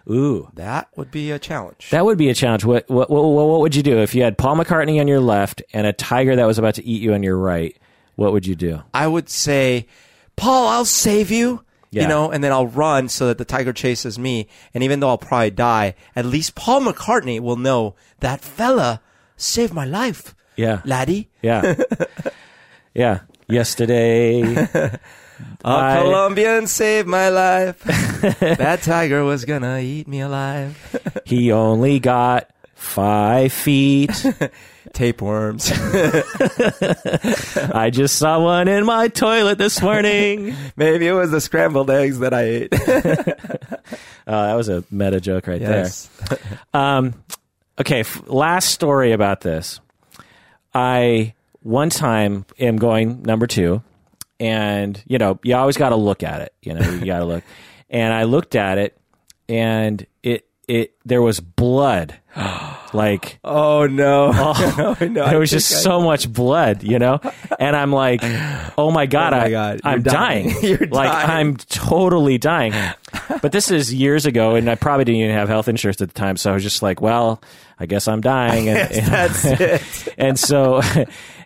Ooh. That would be a challenge. That would be a challenge. What, what what what would you do if you had Paul McCartney on your left and a tiger that was about to eat you on your right? What would you do? I would say, Paul, I'll save you. Yeah. You know, and then I'll run so that the tiger chases me. And even though I'll probably die, at least Paul McCartney will know that fella saved my life. Yeah. Laddie. Yeah. yeah. Yesterday. A I- Colombian saved my life. that tiger was gonna eat me alive. he only got five feet. Tapeworms. I just saw one in my toilet this morning. Maybe it was the scrambled eggs that I ate. Oh, that was a meta joke right yes. there. Um, okay, f- last story about this. I one time am going number two, and you know you always got to look at it. You know you got to look, and I looked at it, and it it there was blood, like Oh no. Oh, no. there was just so much blood, you know? And I'm like, oh my oh God, Oh my I, God, I'm dying. dying. You're like, dying. I'm totally dying. But this is years ago, and I probably didn't even have health insurance at the time. So I was just like, well, I guess I'm dying. And, That's it. and so,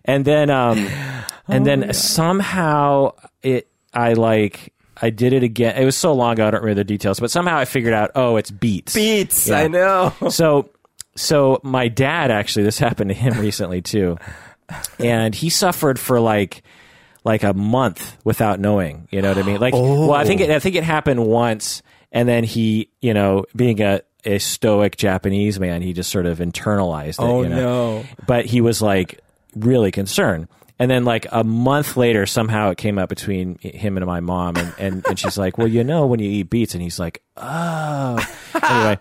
and then, um, and Oh, then somehow it, I like, I did it again. It was so long ago, I don't remember the details, but somehow I figured out, oh, it's beets. Beets. Yeah. I know. So, so my dad actually, this happened to him recently too, and he suffered for like like a month without knowing. You know what I mean? Like, well, I think it, I think it happened once, and then he, you know, being a a stoic Japanese man, he just sort of internalized it. Oh, you know? no. But he was like really concerned. And then, like a month later, somehow it came up between him and my mom, and, and, and she's like, "Well, you know, when you eat beets," and he's like, "Oh." Anyway,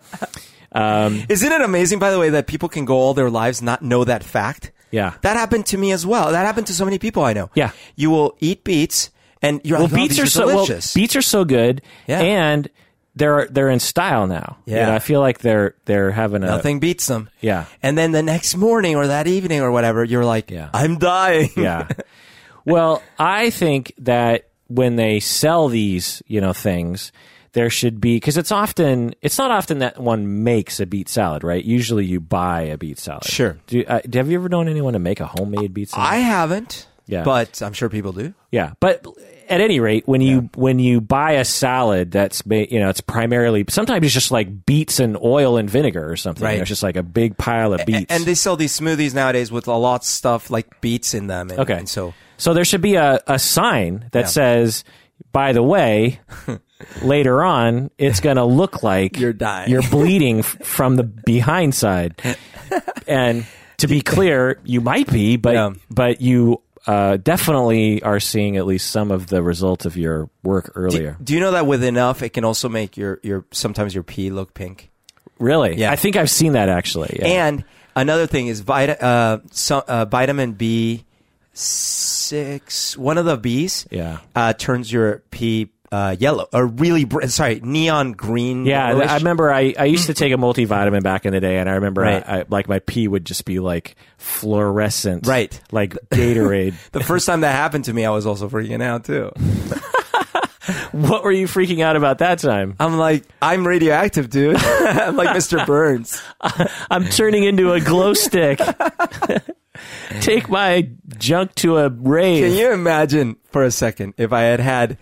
um, Isn't it amazing, by the way, that people can go all their lives not know that fact? Yeah. That happened to me as well. That happened to so many people I know. Yeah. You will eat beets and you're well, like, oh, beets are so well, delicious. beets are so good, Yeah. and they're they're in style now. You Yeah. know, I feel like they're they're having a Nothing beats them. Yeah. And then the next morning or that evening or whatever, you're like, Yeah. I'm dying. yeah. Well, I think that when they sell these, you know, things, there should be because it's often it's not often that one makes a beet salad, right? Usually, you buy a beet salad. Sure. Do, uh, have you ever known anyone to make a homemade beet salad? I haven't. Yeah. But I'm sure people do. Yeah, but at any rate, when you when you buy a salad that's made, you know it's primarily sometimes it's just like beets and oil and vinegar or something. You know, Right. it's just like a big pile of beets. And they sell these smoothies nowadays with a lot of stuff like beets in them. And, okay, and so so there should be a, a sign that Yeah. says, "By the way." later on, it's going to look like You're dying. You're bleeding f- from the behind side, and to be clear, you might be, but Yeah. but you uh, definitely are seeing at least some of the result of your work earlier. do you know that with enough, it can also make your, your sometimes your pee look pink? Really? Yeah. I think I've seen that actually. Yeah. And another thing is vita, uh, so, uh, vitamin B six. One of the B's Yeah. uh, turns your pee uh, yellow or really br- sorry neon green. yeah, yellowish. I remember I, I used to take a multivitamin back in the day, and I remember Right. I, I, like my pee would just be like fluorescent, Right. Like Gatorade. The first time that happened to me, I was also freaking out too. what were you freaking out about that time? I'm like, I'm radioactive, dude. I'm like Mr. Burns. I'm turning into a glow stick. Take my junk to a rave. Can you imagine for a second if I had had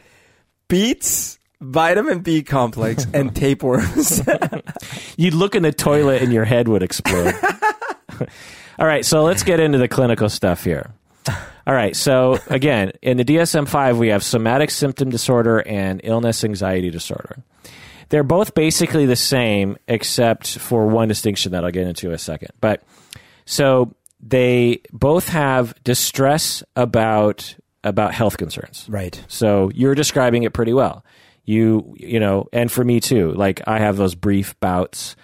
beets, vitamin B complex, and tapeworms? You'd look in the toilet and your head would explode. All right, so let's get into the clinical stuff here. All right, so again, in the DSM 5, we have somatic symptom disorder and illness anxiety disorder. they're both basically the same, except for one distinction that I'll get into in a second. But so they both have distress about about health concerns. Right. So you're describing it pretty well. You you know, and for me too. Like I have those brief bouts.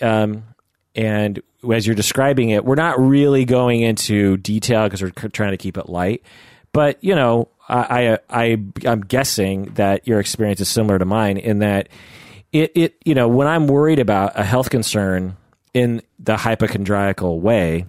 Um, and as you're describing it, we're not really going into detail because we're c- trying to keep it light. But you know, I, I I I'm guessing that your experience is similar to mine in that it it you know when I'm worried about a health concern in the hypochondriacal way,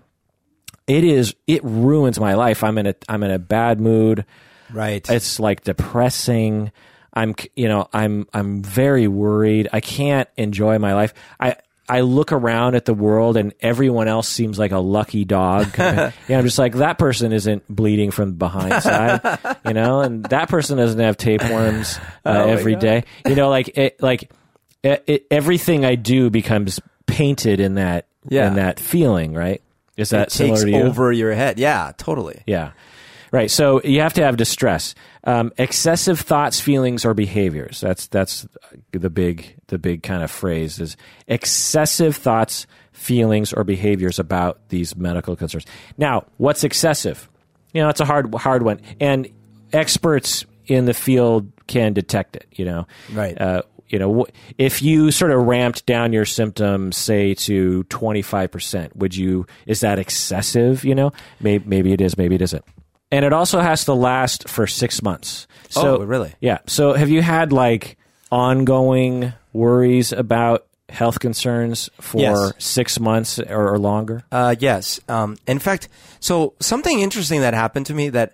it is it ruins my life. I'm in a I'm in a bad mood. Right. It's like depressing. I'm you know I'm I'm very worried. I can't enjoy my life. I I look around at the world and everyone else seems like a lucky dog. yeah, I'm just like that person isn't bleeding from the behind side, you know, and that person doesn't have tapeworms uh, Oh every day. You know, like it, like it, it, everything I do becomes painted in that Yeah. in that feeling. Right? Is that it takes you? over your head. Yeah, totally. Yeah. Right. So you have to have distress, um, excessive thoughts, feelings, or behaviors. That's that's the big the big kind of phrase is excessive thoughts, feelings, or behaviors about these medical concerns. Now, what's excessive? You know, it's a hard hard one, and experts in the field can detect it. You know, Right. Uh, you know, if you sort of ramped down your symptoms, say to twenty five percent, would you? Is that excessive? You know, maybe maybe it is, maybe it isn't. And it also has to last for six months. So, Oh, really? Yeah. So, have you had like ongoing worries about health concerns for Yes. six months or, or longer? Uh, yes. Um, in fact, so something interesting that happened to me that,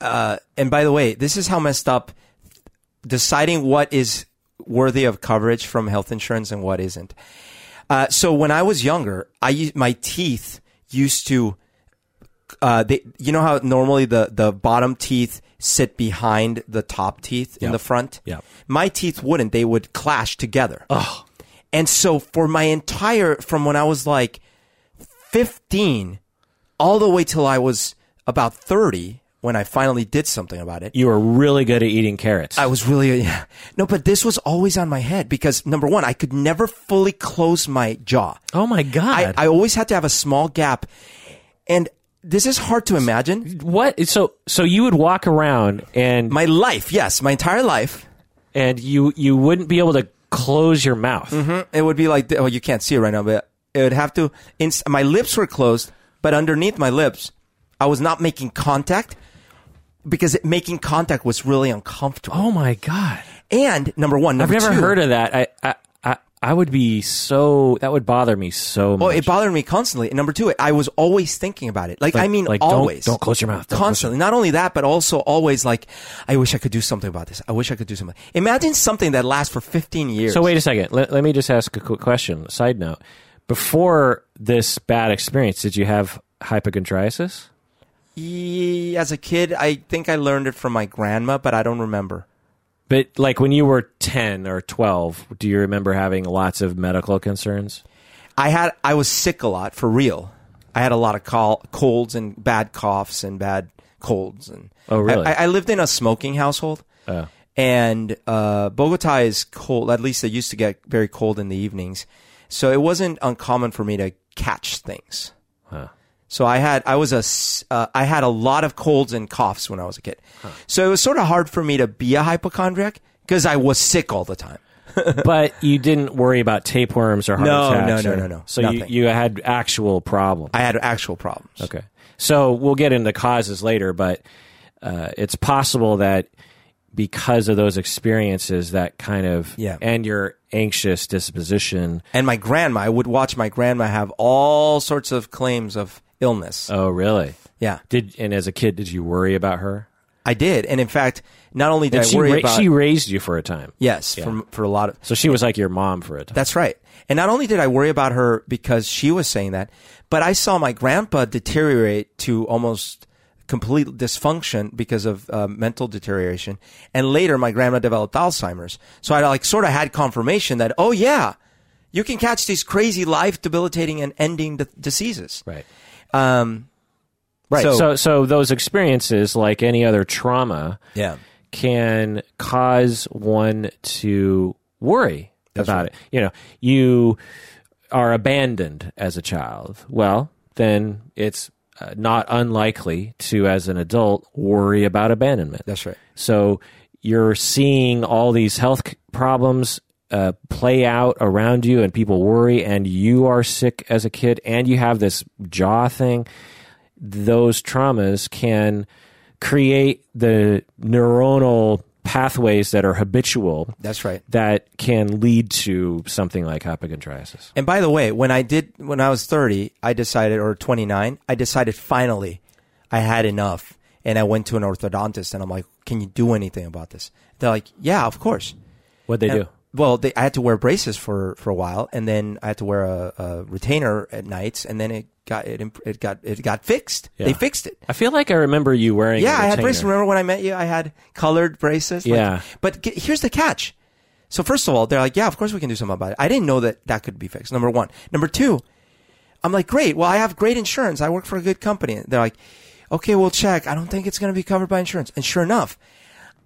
uh, and by the way, this is how messed up deciding what is worthy of coverage from health insurance and what isn't. Uh, so when I was younger, I my teeth used to, uh, they, you know how normally the, the bottom teeth sit behind the top teeth in the front? Yeah. My teeth wouldn't. They would clash together. Oh. And so for my entire, from when I was like 15 all the way till I was about 30 when I finally did something about it. You were really good at eating carrots. I was really, yeah. No, but this was always on my head because number one, I could never fully close my jaw. oh my god! I always had to have a small gap. And this is hard to imagine. what? So so you would walk around and My life, yes, my entire life, and you you wouldn't be able to close your mouth. Mm-hmm. it would be like, oh, you can't see it right now, but it would have to, ins- my lips were closed, but underneath my lips, I was not making contact because it, making contact was really uncomfortable. Oh my god! And number one, I've never two, heard of that. I, I I I would be so that would bother me so oh, much. Well, it bothered me constantly. And number two, it, I was always thinking about it. Like, Like- I mean, like, don't- always. don't close your mouth. Don't close your Constantly. Not only that, but also always like, I wish I could do something about this. I wish I could do something. Imagine something that lasts for 15 years. So wait a second. Let, let me just ask a quick question. Side note: Before this bad experience, did you have hypochondriasis? As a kid, I think I learned it from my grandma, but I don't remember. But like when you were ten or twelve, do you remember having lots of medical concerns? I had, I was sick a lot for real. I had a lot of col- colds and bad coughs and bad colds. And Oh, really? I, I lived in a smoking household. Oh. and uh, Bogota is cold. At least it used to get very cold in the evenings, so it wasn't uncommon for me to catch things. Huh. So I had I was a uh, I had a lot of colds and coughs when I was a kid. So it was sort of hard for me to be a hypochondriac because I was sick all the time. but you didn't worry about tapeworms or heart No, attacks. no, or- no, no, no. So you, you had actual problems. I had actual problems. Okay. So we'll get into causes later, but uh, it's possible that because of those experiences, that kind of Yeah. and your anxious disposition. And my grandma, I would watch my grandma have all sorts of claims of illness. Oh, really? yeah, Did and as a kid, did you worry about her? I did. And in fact, not only did And I she worry ra- about she raised you for a time. yes for for a lot of So she was like your mom for a time. That's right. And not only did I worry about her because she was saying that, but I saw my grandpa deteriorate to almost complete dysfunction because of uh, mental deterioration. And later, my grandma developed Alzheimer's. So I like sort of had confirmation that, oh yeah, you can catch these crazy life debilitating and ending d- diseases. right. Um, Right. So- So, so those experiences, like any other trauma, yeah. can cause one to worry about it. You know, you are abandoned as a child. Well, then it's uh, not unlikely to, as an adult, worry about abandonment. That's right. So you're seeing all these health problems uh, play out around you, and people worry, and you are sick as a kid, and you have this jaw thing. Those traumas can create the neuronal pathways that are habitual That's right. that can lead to something like hypochondriasis. And by the way, when I did when I was 30, I decided or 29, I decided finally I had enough and I went to an orthodontist and I'm like, "Can you do anything about this?" They're like, "Yeah, of course." What they And- do? Well, they, I had to wear braces for, for a while, and then I had to wear a, a retainer at nights, and then it got it, imp- it got it got fixed. They fixed it. I feel like I remember you wearing. Yeah, I had braces. Remember when I met you? I had colored braces. Like- Yeah. but g- here's the catch. So first of all, they're like, yeah, of course we can do something about it. I didn't know that that could be fixed. Number one. Number two, I'm like, great. Well, I have great insurance. I work for a good company. They're like, okay, we'll check. I don't think it's going to be covered by insurance. And sure enough,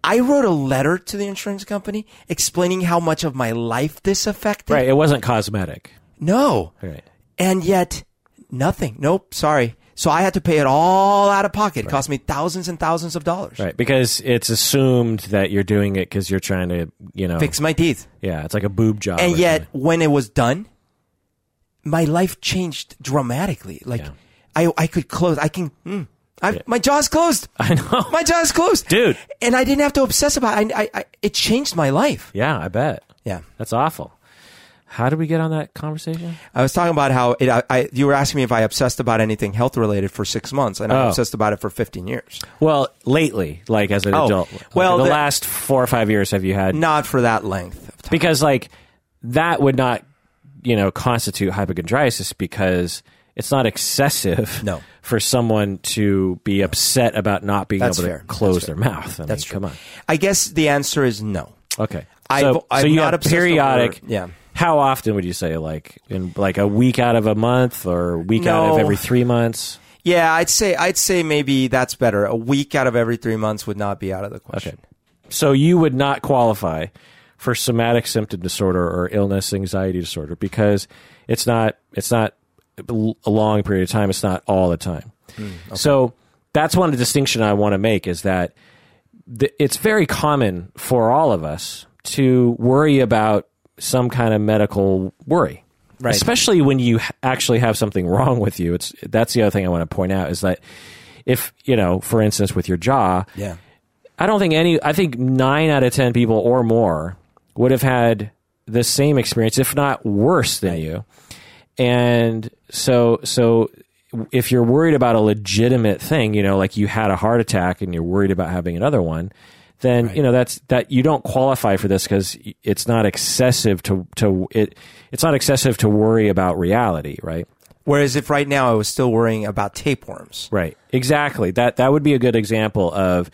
I wrote a letter to the insurance company explaining how much of my life this affected. Right, it wasn't cosmetic. No. Right. And yet, nothing. Nope. Sorry. So I had to pay it all out of pocket. It cost me thousands and thousands of dollars. Right, because it's assumed that you're doing it because you're trying to, you know, Fix my teeth. yeah, it's like a boob job. and yet something. when it was done my life changed dramatically like Yeah. i i could close i can mm, I, my jaw's closed I know, my jaw's closed dude. and i didn't have to obsess about it I, I, I it changed my life Yeah, I bet yeah that's awful. How did we get on that conversation? i was talking about how it, I, I you were asking me if i obsessed about anything health related for six months and i Oh. obsessed about it for 15 years Well, lately, like as an Oh, adult, like, well, the, the- last four or five years, have you had? not for that length of time Because like that would not, you know, constitute hypochondriasis because it's not excessive. No. For someone to be upset about not being That's able fair. to close That's their fair. mouth. I mean, That's true. Come on. i guess the answer is no Okay. I've- So, so you not have periodic. over- yeah. How often would you say? Like in like a week out of a month or a week out of every three months? yeah i'd say i'd say maybe that's better a week out of every three months would not be out of the question Okay. So you would not qualify for somatic symptom disorder or illness anxiety disorder because it's not it's not a long period of time. It's not all the time. So that's one of the distinction I want to make is that th- it's very common for all of us to worry about some kind of medical worry. Right. Especially when you actually have something wrong with you. It's that's the other thing I want to point out is that if, you know, for instance with your jaw, yeah I don't think any. I think nine out of ten people or more would have had the same experience, if not worse than you. And so, so if you're worried about a legitimate thing, you know, like you had a heart attack and you're worried about having another one, then you know that's that you don't qualify for this because it's not excessive to to it. It's not excessive to worry about reality, right? Whereas if right now I was still worrying about tapeworms. Right. Exactly. That that would be a good example of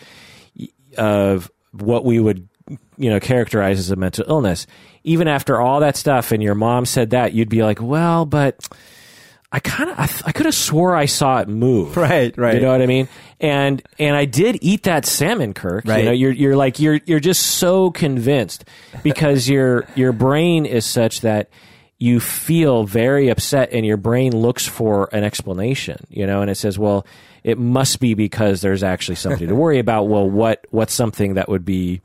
of what we would you know characterize as a mental illness. Even after all that stuff and your mom said that, you'd be like, "Well, but I kind of I, th- I could have swore I saw it move." Right, right. You know what I mean? And and I did eat that salmon, Kirk. Right. You know, you're you're like you're you're just so convinced because your your brain is such that you feel very upset and your brain looks for an explanation, you know, and it says, well, it must be because there's actually something to worry about. Well, what what's something that would be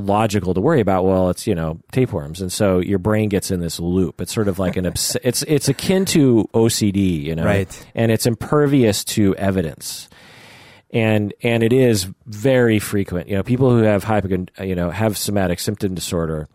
logical to worry about? Well, it's, you know, tapeworms. And so your brain gets in this loop. It's sort of like an obs- it's it's akin to OCD, you know. Right. And it's impervious to evidence and and it is very frequent. You know, people who have hypochon, you know, have somatic symptom disorder.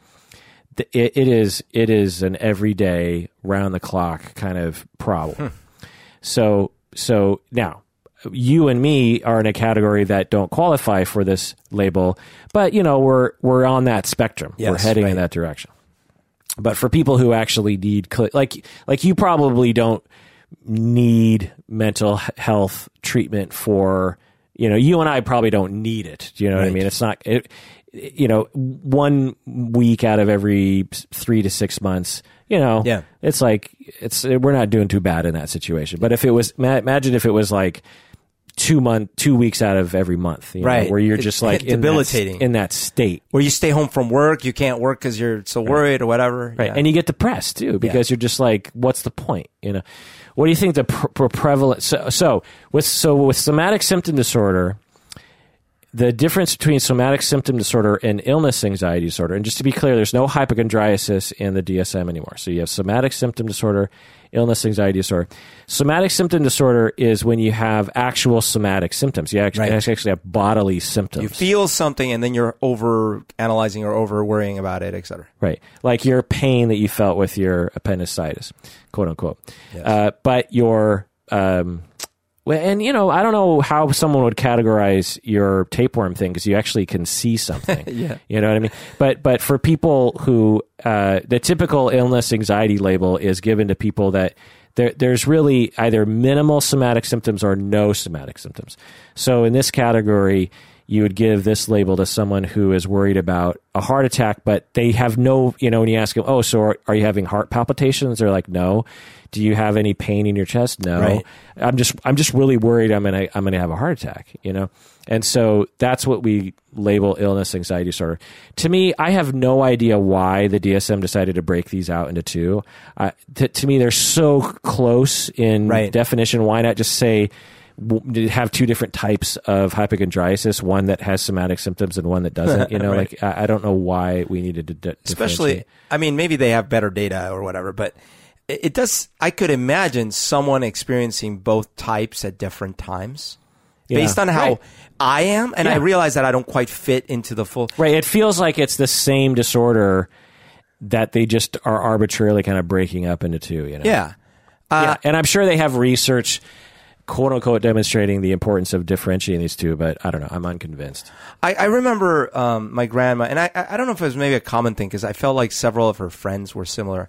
It, it is it is an everyday, round the clock kind of problem. Hmm. So so now you and me are in a category that don't qualify for this label, but you know we're we're on that spectrum. we're Yes, heading in that direction. But for people who actually need like like you probably don't need mental health treatment for you know you and I probably don't need it. Do you know what I mean? It's not it, you know one week out of every three to six months. You know, Yeah. it's like it's we're not doing too bad in that situation. But if it was imagine if it was like two month, two weeks out of every month, you know, Right. where you're just like it- in that debilitating. in that state. Where you stay home from work, you can't work because you're so worried or whatever. Right. Yeah. And you get depressed too because you're just like, what's the point? You know, what do you think the pr- pr- prevalent? So, so with so with somatic symptom disorder, the difference between somatic symptom disorder and illness anxiety disorder, and just to be clear, there's no hypochondriasis in the DSM anymore. So you have somatic symptom disorder, illness anxiety disorder. Somatic symptom disorder is when you have actual somatic symptoms. You actually, Right. actually have bodily symptoms. you feel something and then you're over analyzing or over worrying about it, etc. Right. Like your pain that you felt with your appendicitis, quote unquote. Uh, but your, um, and you know, I don't know how someone would categorize your tapeworm thing because you actually can see something. Yeah. You know what I mean? But but for people who uh, the typical illness anxiety label is given to people that there, there's really either minimal somatic symptoms or no somatic symptoms. So in this category, you would give this label to someone who is worried about a heart attack, but they have no, you know, when you ask them, oh, so are, are you having heart palpitations? They're like, no. Do you have any pain in your chest? No. Right. I'm just, I'm just really worried I'm gonna, I'm gonna have a heart attack, you know? And so that's what we label illness anxiety disorder. To me, I have no idea why the DSM decided to break these out into two. Uh, t- to me, they're so close in Right. definition. Why not just say, have two different types of hypochondriasis, one that has somatic symptoms and one that doesn't. You know, Right. like I, I don't know why we needed to di- Especially. I mean, maybe they have better data or whatever, but it, does. I could imagine someone experiencing both types at different times. Yeah. Based on how Right. I am, and I realize that I don't quite fit into the full. Right. It feels like it's the same disorder that they just are arbitrarily kind of breaking up into two. You know. Yeah, yeah. And I'm sure they have research, quote unquote, demonstrating the importance of differentiating these two. But I don't know. I'm unconvinced. I, I remember um, my grandma, and I, I don't know if it was maybe a common thing because I felt like several of her friends were similar,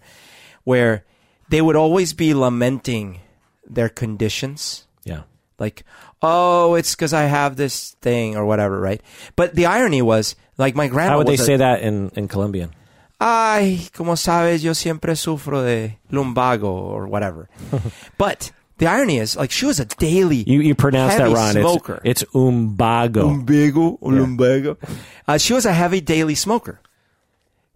where they would always be lamenting their conditions. Yeah. Like, oh, it's because I have this thing or whatever, right? But the irony was, like, my grandma. How would they a- say that in in Colombian? Ay, como sabes, yo siempre sufro de lumbago or whatever. but the irony is, like, she was a daily. You you pronounce that heavy wrong. Smoker. It's it's umbago. Lumbago or lumbago. Uh, she was a heavy daily smoker.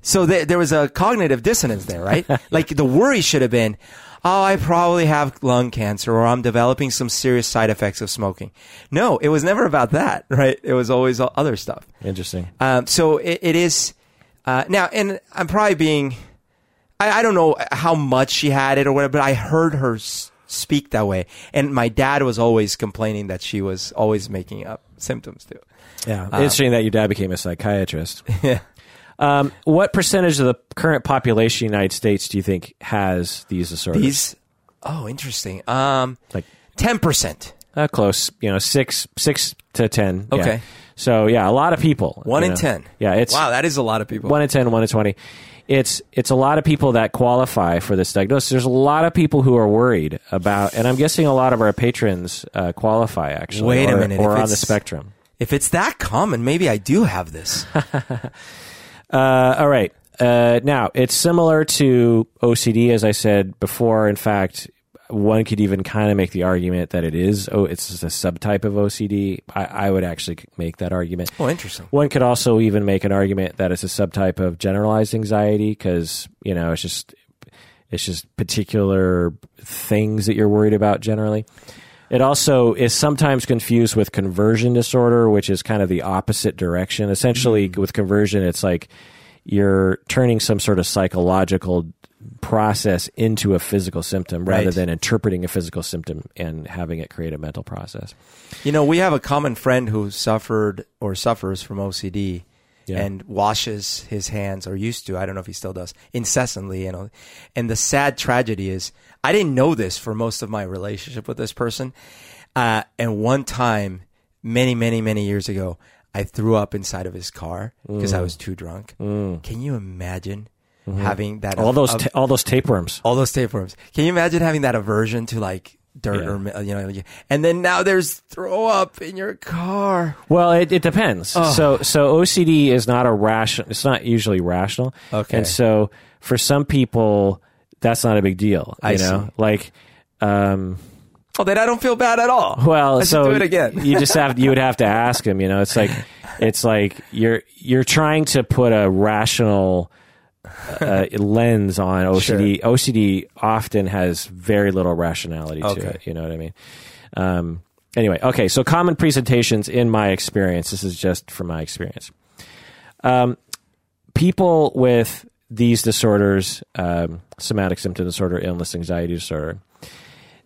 So there, there was a cognitive dissonance there, right? like the worry should have been, oh, I probably have lung cancer or I'm developing some serious side effects of smoking. No, it was never about that, right? It was always other stuff. Interesting. Um, so it, it is uh, now, and I'm probably being, I, I don't know how much she had it or whatever, but I heard her s- speak that way. And my dad was always complaining that she was always making up symptoms too. Yeah. Interesting that your dad became a psychiatrist. Yeah. Um, what percentage of the current population in the United States do you think has these disorders? These, oh, interesting. Um, like ten percent. uh, close, you know, six six to ten. yeah. Okay. So yeah, a lot of people. One in know. 10. Yeah, it's Wow, that is a lot of people. one in 10, one in twenty. It's it's a lot of people that qualify for this diagnosis. There's a lot of people who are worried about, and I'm guessing a lot of our patrons uh, qualify actually. Wait a minute, or if on the spectrum. If it's that common, maybe I do have this. Uh, all right. Uh, now it's similar to OCD, as I said before. In fact, one could even kind of make the argument that it is. Oh, it's just a subtype of OCD. I, I would actually make that argument. oh, interesting. One could also even make an argument that it's a subtype of generalized anxiety because you know it's just it's just particular things that you're worried about generally. It also is sometimes confused with conversion disorder, which is kind of the opposite direction. Essentially, hmm. with conversion, it's like you're turning some sort of psychological process into a physical symptom rather Right. than interpreting a physical symptom and having it create a mental process. You know, we have a common friend who suffered or suffers from OCD Yeah. and washes his hands or used to. I don't know if he still does incessantly. You know, and the sad tragedy is I didn't know this for most of my relationship with this person. Uh, and one time, many, many, many years ago, I threw up inside of his car because Mm. I was too drunk. Can you imagine having that? Mm-hmm. All those ta- all those tapeworms. all those tapeworms. Can you imagine having that aversion to like dirt Yeah. or you know, and then now there's throw up in your car. Well, it, it depends. So so OCD is not a rational It's not usually rational. Okay. And so for some people, that's not a big deal. You I know, see. like, um, Oh, then I don't feel bad at all. Well, so do it again. you just have you would have to ask him. You know, it's like it's like you're you're trying to put a rational uh, lens on OCD. OCD often has very little rationality to it. You know what I mean? Um, anyway, okay. So common presentations in my experience. This is just from my experience. Um, people with these disorders, um, somatic symptom disorder, illness, anxiety disorder,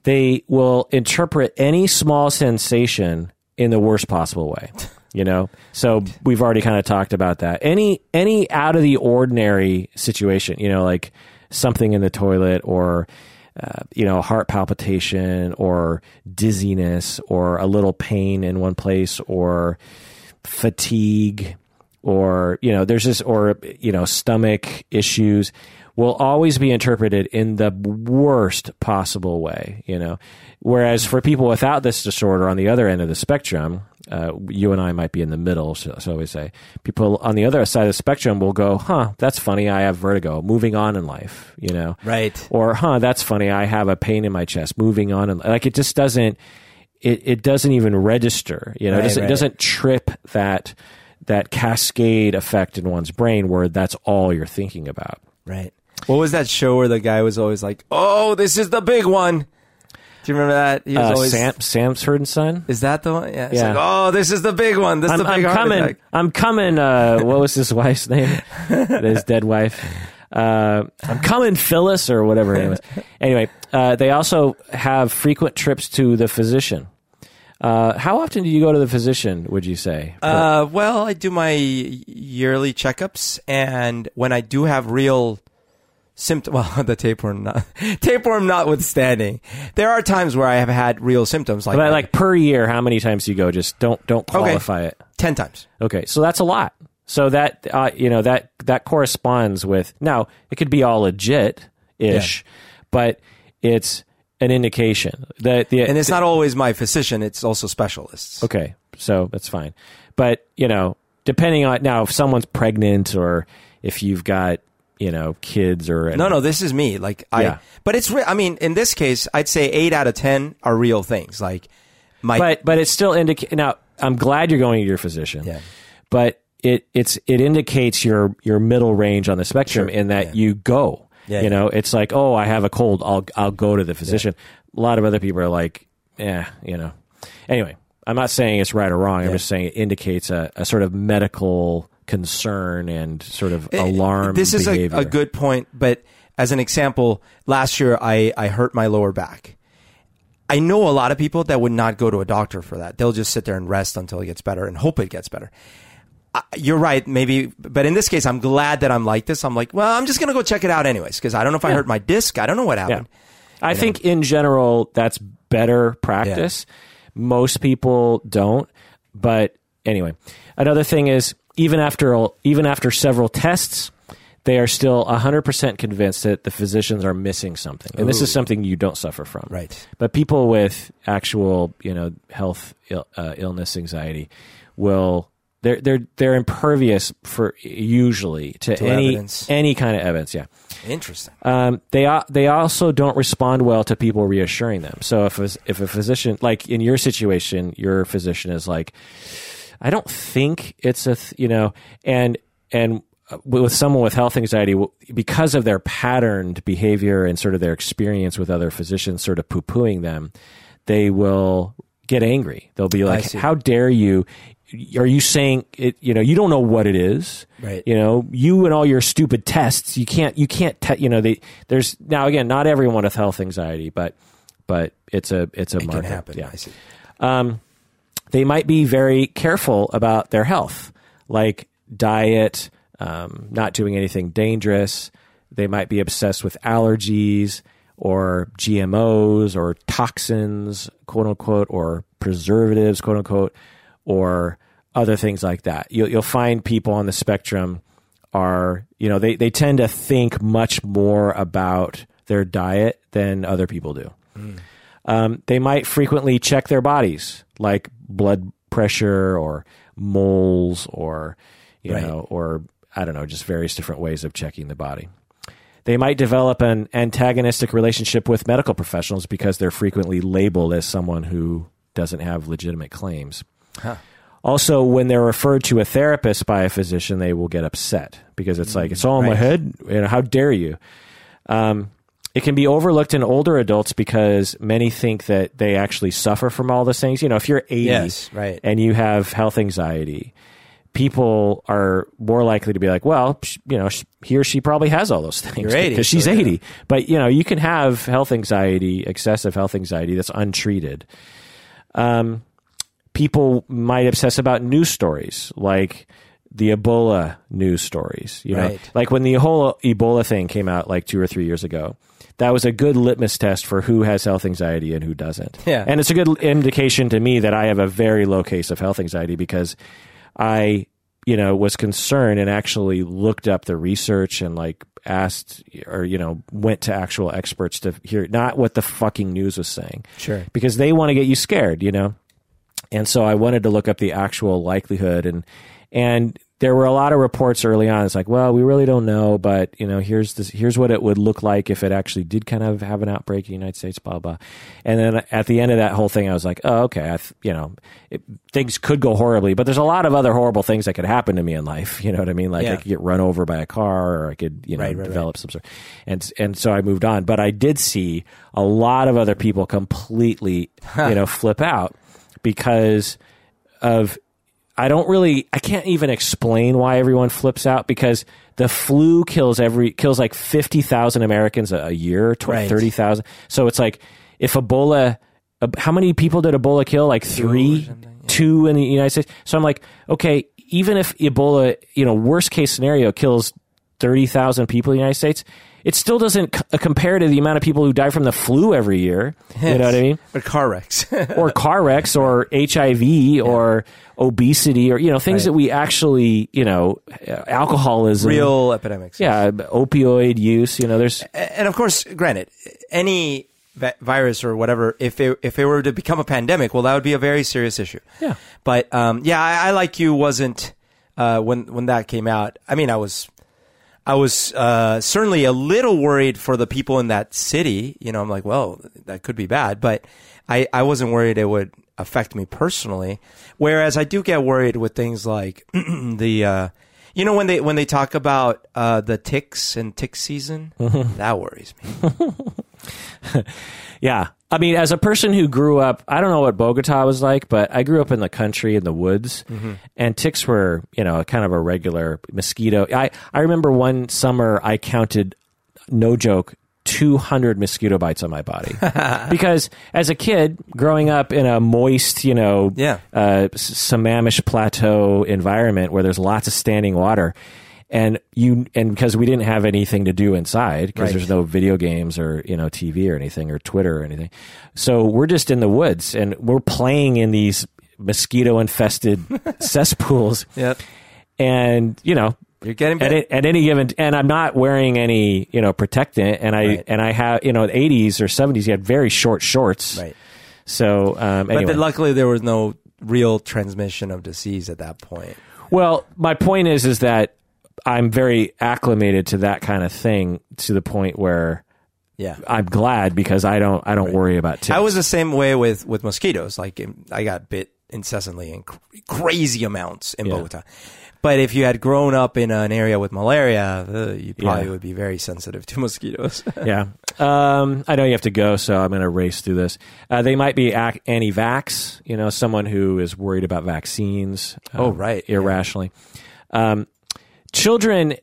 they will interpret any small sensation in the worst possible way. You know, so we've already kind of talked about that. Any any out of the ordinary situation, you know, like something in the toilet or uh, you know, heart palpitation or dizziness or a little pain in one place or fatigue or you know there's this or you know stomach issues will always be interpreted in the worst possible way you know. Whereas for people without this disorder on the other end of the spectrum uh, you and I might be in the middle so, so we say. People on the other side of the spectrum will go huh that's funny I have vertigo moving on in life you know. Right. or huh that's funny I have a pain in my chest moving on and like it just doesn't it, it doesn't even register you know. It doesn't, it doesn't trip that that cascade effect in one's brain where that's all you're thinking about Right. What was that show where the guy was always like, "Oh, this is the big one." Do you remember that? He was uh, always. Sam Sanford and Son Is that the one? Yeah. It's Yeah. like, oh, this is the big one. This is I'm, the I'm big heart coming attack." I'm coming uh, what was his wife's name his dead wife uh, I'm coming Phyllis or whatever her name is anyway uh, they also have frequent trips to the physician uh, how often do you go to the physician would you say Uh, well, I do my yearly checkups, and when I do have real symptoms, well, the tapeworm not tapeworm notwithstanding, there are times where I have had real symptoms, like But like per year, how many times do you go? Just don't don't Okay. qualify it. ten times. Okay, so that's a lot. So that uh, you know that that corresponds with now it could be all legit ish, but it's an indication that the And it's not always my physician; it's also specialists. okay. So that's fine, but you know depending on now if someone's pregnant or if you've got you know kids or No, no, this is me. Like I, Yeah. but it's. Re- I mean, in this case, I'd say eight out of ten are real things. Like my, but but it still indicate now i'm glad you're going to your physician Yeah. but it it's it indicates your your middle range on the spectrum Sure. in that Yeah. you go Yeah, you yeah. know it's like oh i have a cold i'll i'll go to the physician a lot of other people are like yeah you know anyway i'm not saying it's right or wrong i'm just saying it indicates a, a sort of medical concern and sort of alarm This is a, a good point, but as an example, last year I, I hurt my lower back. I know a lot of people that would not go to a doctor for that. They'll just sit there and rest until it gets better and hope it gets better. You're right, maybe, but in this case, I'm glad that I'm like this. I'm like, well, I'm just gonna go check it out anyways because I don't know if I hurt my disc. I don't know what Yeah. happened. I think in general that's better practice. Most people don't, but anyway. Another thing is even after even after several tests, they are still 100% convinced that the physicians are missing something. And this is something you don't suffer from. Right. But people with actual, you know, health uh, illness anxiety will they're they're they're impervious for usually to, To any evidence. any kind of evidence, yeah. Interesting. Um, they they also don't respond well to people reassuring them. So if a, if a physician, like in your situation, your physician is like, I don't think it's a th- you know, and and uh, with someone with health anxiety, because of their patterned behavior and sort of their experience with other physicians, sort of poo pooing them, they will get angry. They'll be like, "How dare you?" Are you saying it? You know, you don't know what it is. Right. You know, you and all your stupid tests. You can't. You can't. Te- you know, they, there's now again, not everyone with health anxiety, but but it's a it's a It marker. can happen. Yeah. I see. They might be very careful about their health, like diet, um, not doing anything dangerous. They might be obsessed with allergies or GMOs or toxins, quote unquote, or preservatives, quote unquote, or other things like that. You'll, you'll find people on the spectrum are, you know, they, they tend to think much more about their diet than other people do. Um, they might frequently check their bodies, like blood pressure or moles or, you Right. know, or I don't know, just various different ways of checking the body. They might develop an antagonistic relationship with medical professionals because they're frequently labeled as someone who doesn't have legitimate claims. Huh. Also, when they're referred to a therapist by a physician, they will get upset because it's like, it's all in my head. You know, how dare you? Um, it can be overlooked in older adults because many think that they actually suffer from all those things. You know, if you're 80 Yes, right. and you have health anxiety, people are more likely to be like, well, you know, he or she probably has all those things You're 80, because she's so yeah. 80. But, you know, you can have health anxiety, excessive health anxiety that's untreated. Um, people might obsess about news stories like the Ebola news stories. You know, Right. like when the whole Ebola thing came out like two or three years ago. That was a good litmus test for who has health anxiety and who doesn't. Yeah. And it's a good indication to me that I have a very low case of health anxiety because I, you know, was concerned and actually looked up the research and like asked or, you know, went to actual experts to hear not what the fucking news was saying Sure. because they want to get you scared, you know. And so I wanted to look up the actual likelihood and and there were a lot of reports early on. It's like, well, we really don't know, but you know, here's this, here's what it would look like if it actually did kind of have an outbreak in the United States, blah blah. And then at the end of that whole thing, I was like, oh, okay, I th- you know, it, things could go horribly, but there's a lot of other horrible things that could happen to me in life. You know what I mean? Like I could get run over by a car, or I could, you know, Right, right, develop some sort. And and so I moved on, but I did see a lot of other people completely, you know, flip out because of I don't really I can't even explain why everyone flips out because the flu kills every kills like 50,000 Americans a, a year, tw- Right. 30,000. So it's like if Ebola uh, how many people did Ebola kill? Like 3, something, 2 in the United States. So I'm like, okay, even if Ebola, you know, worst case scenario kills 30,000 people in the United States, it still doesn't c- uh, compare to the amount of people who die from the flu every year. You know what I mean? Or car wrecks. or car wrecks or HIV or obesity or you know things Right. that we actually you know uh, alcoholism Real epidemics. yeah opioid use you know there's and of course, granted, any virus or whatever, if it if it were to become a pandemic, well, that would be a very serious issue. Yeah. But um, yeah, I, I like you wasn't uh, when when that came out. I mean, I was. I was uh, certainly a little worried for the people in that city. You know, I'm like, well, that could be bad, but I, I wasn't worried it would affect me personally. Whereas I do get worried with things like the, uh, you know, when they when they talk about uh, the ticks and tick season, that worries me. yeah i mean as a person who grew up i don't know what bogota was like but i grew up in the country in the woods and ticks were you know kind of a regular mosquito i i remember one summer i counted no joke 200 mosquito bites on my body because as a kid growing up in a moist you know Yeah. uh, Sammamish Plateau environment where there's lots of standing water. And you and because we didn't have anything to do inside because Right. there's no video games or you know TV or anything or Twitter or anything, so we're just in the woods and we're playing in these mosquito infested cesspools. Yep. And you know, You're getting at, bit. a- at any given and I'm not wearing any you know protectant and I Right. and I have you know 80s or 70s you had very short shorts. Right. So um, But anyway. then luckily there was no real transmission of disease at that point. Well, my point is, is that I'm very acclimated to that kind of thing to the point where Yeah. I'm glad because I don't, I don't worry about ticks. I was the same way with, with mosquitoes. Like um, I got bit incessantly in cr- crazy amounts in Yeah. Bogota. But if you had grown up in an area with malaria, uh, you probably Yeah. would be very sensitive to mosquitoes. yeah. Um, I know you have to go, so I'm going to race through this. Uh, they might be ac- anti-vax, you know, someone who is worried about vaccines. Oh, um, right. Yeah. Irrationally. Um, children,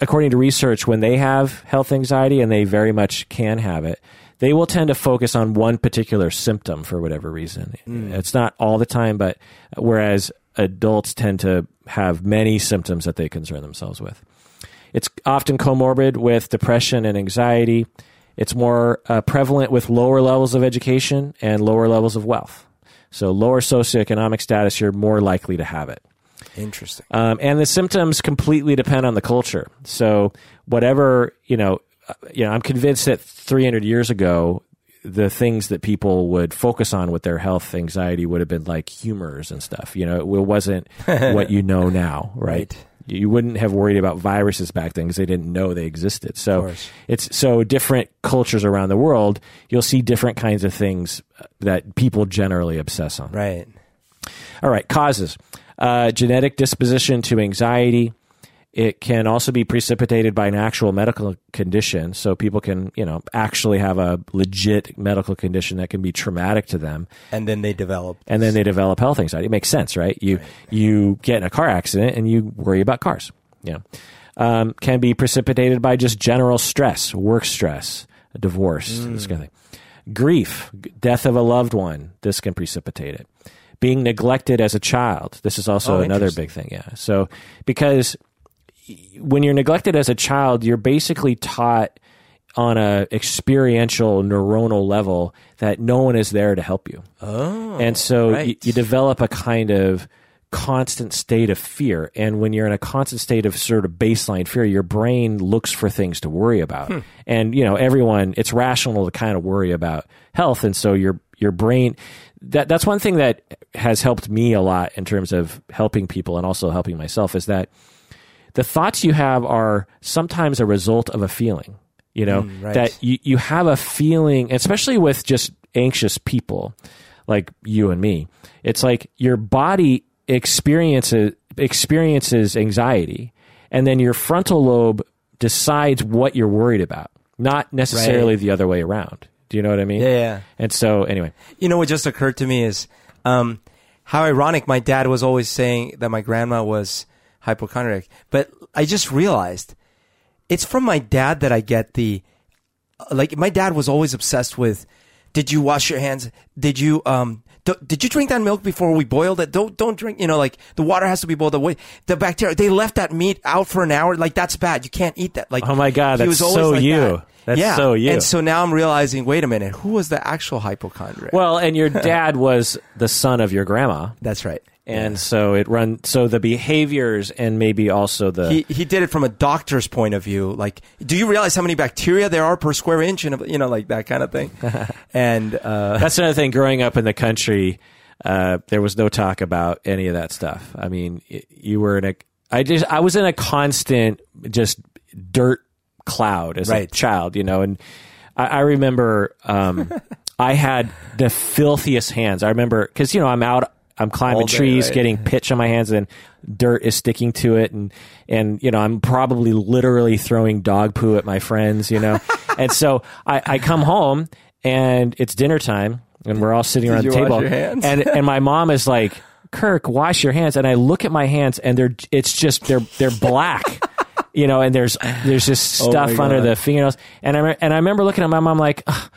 according to research, when they have health anxiety, and they very much can have it, they will tend to focus on one particular symptom for whatever reason. It's not all the time, but whereas adults tend to have many symptoms that they concern themselves with. It's often comorbid with depression and anxiety. It's more uh, prevalent with lower levels of education and lower levels of wealth. So, lower socioeconomic status, you're more likely to have it. Interesting. Um, and the symptoms completely depend on the culture. So, whatever, you know, uh, you know, I'm convinced that 300 years ago, the things that people would focus on with their health anxiety would have been like humors and stuff. You know, it wasn't what you know now, right? Right. You wouldn't have worried about viruses back then because they didn't know they existed. So it's so different cultures around the world. You'll see different kinds of things uh, that people generally obsess on. Right. All right, causes uh, genetic disposition to anxiety. It can also be precipitated by an actual medical condition. So people can, you know, actually have a legit medical condition that can be traumatic to them, And then they develop. and then they develop health anxiety. It makes sense, right? You you get in a car accident and you worry about cars. Yeah, um, can be precipitated by just general stress, work stress, divorce, this kind of thing. Grief, death of a loved one. This can precipitate it. Being neglected as a child. This is also Oh, another big thing. Yeah. So because when you're neglected as a child, you're basically taught on a experiential neuronal level that no one is there to help you. Oh. and so you, right. you develop a kind of constant state of fear. And when you're in a constant state of sort of baseline fear, your brain looks for things to worry about. Hmm. And you know, everyone it's rational to kind of worry about health, and so your your brain that that's one thing that has helped me a lot in terms of helping people and also helping myself is that the thoughts you have are sometimes a result of a feeling. You know, mm, right. that you, you have a feeling, especially with just anxious people like you and me. It's like your body experiences experiences anxiety, and then your frontal lobe decides what you're worried about, not necessarily the other way around. Do you know what I mean? Yeah, yeah. And so, anyway, You know what just occurred to me is um, how ironic my dad was always saying that my grandma was hypochondriac. But I just realized it's from my dad that I get the like my dad was always obsessed with did you wash your hands? Did you um d- did you drink that milk before we boiled it? Don't don't drink. You know, like the water has to be boiled away. The bacteria. They left that meat out for an hour. Like that's bad. You can't eat that. Like Oh my God, he that's was always so like you. that. That's yeah. so you. And so now I'm realizing. Wait a minute. Who was the actual hypochondriac? well, and your dad was the son of your grandma. that's right. And so it run so the behaviors and maybe also the he he did it from a doctor's point of view. Like, do you realize how many bacteria there are per square inch, and you know, like that kind of thing. and uh, That's another thing. Growing up in the country, uh, there was no talk about any of that stuff. I mean, you were in a. I just I was in a constant just dirt cloud as a child, you know, and I, I remember um, I had the filthiest hands. I remember because you know I'm out. I'm climbing day, trees, right? getting pitch on my hands, and dirt is sticking to it, and and you know I'm probably literally throwing dog poo at my friends, you know, and so I, I come home and it's dinner time, and we're all sitting around you the wash table, your hands? and and my mom is like, Kirk, wash your hands, and I look at my hands, and they're it's just they're they're black. You know, and there's there's just Oh stuff my under the fingernails, and I and I remember looking at my mom like, "Ugh,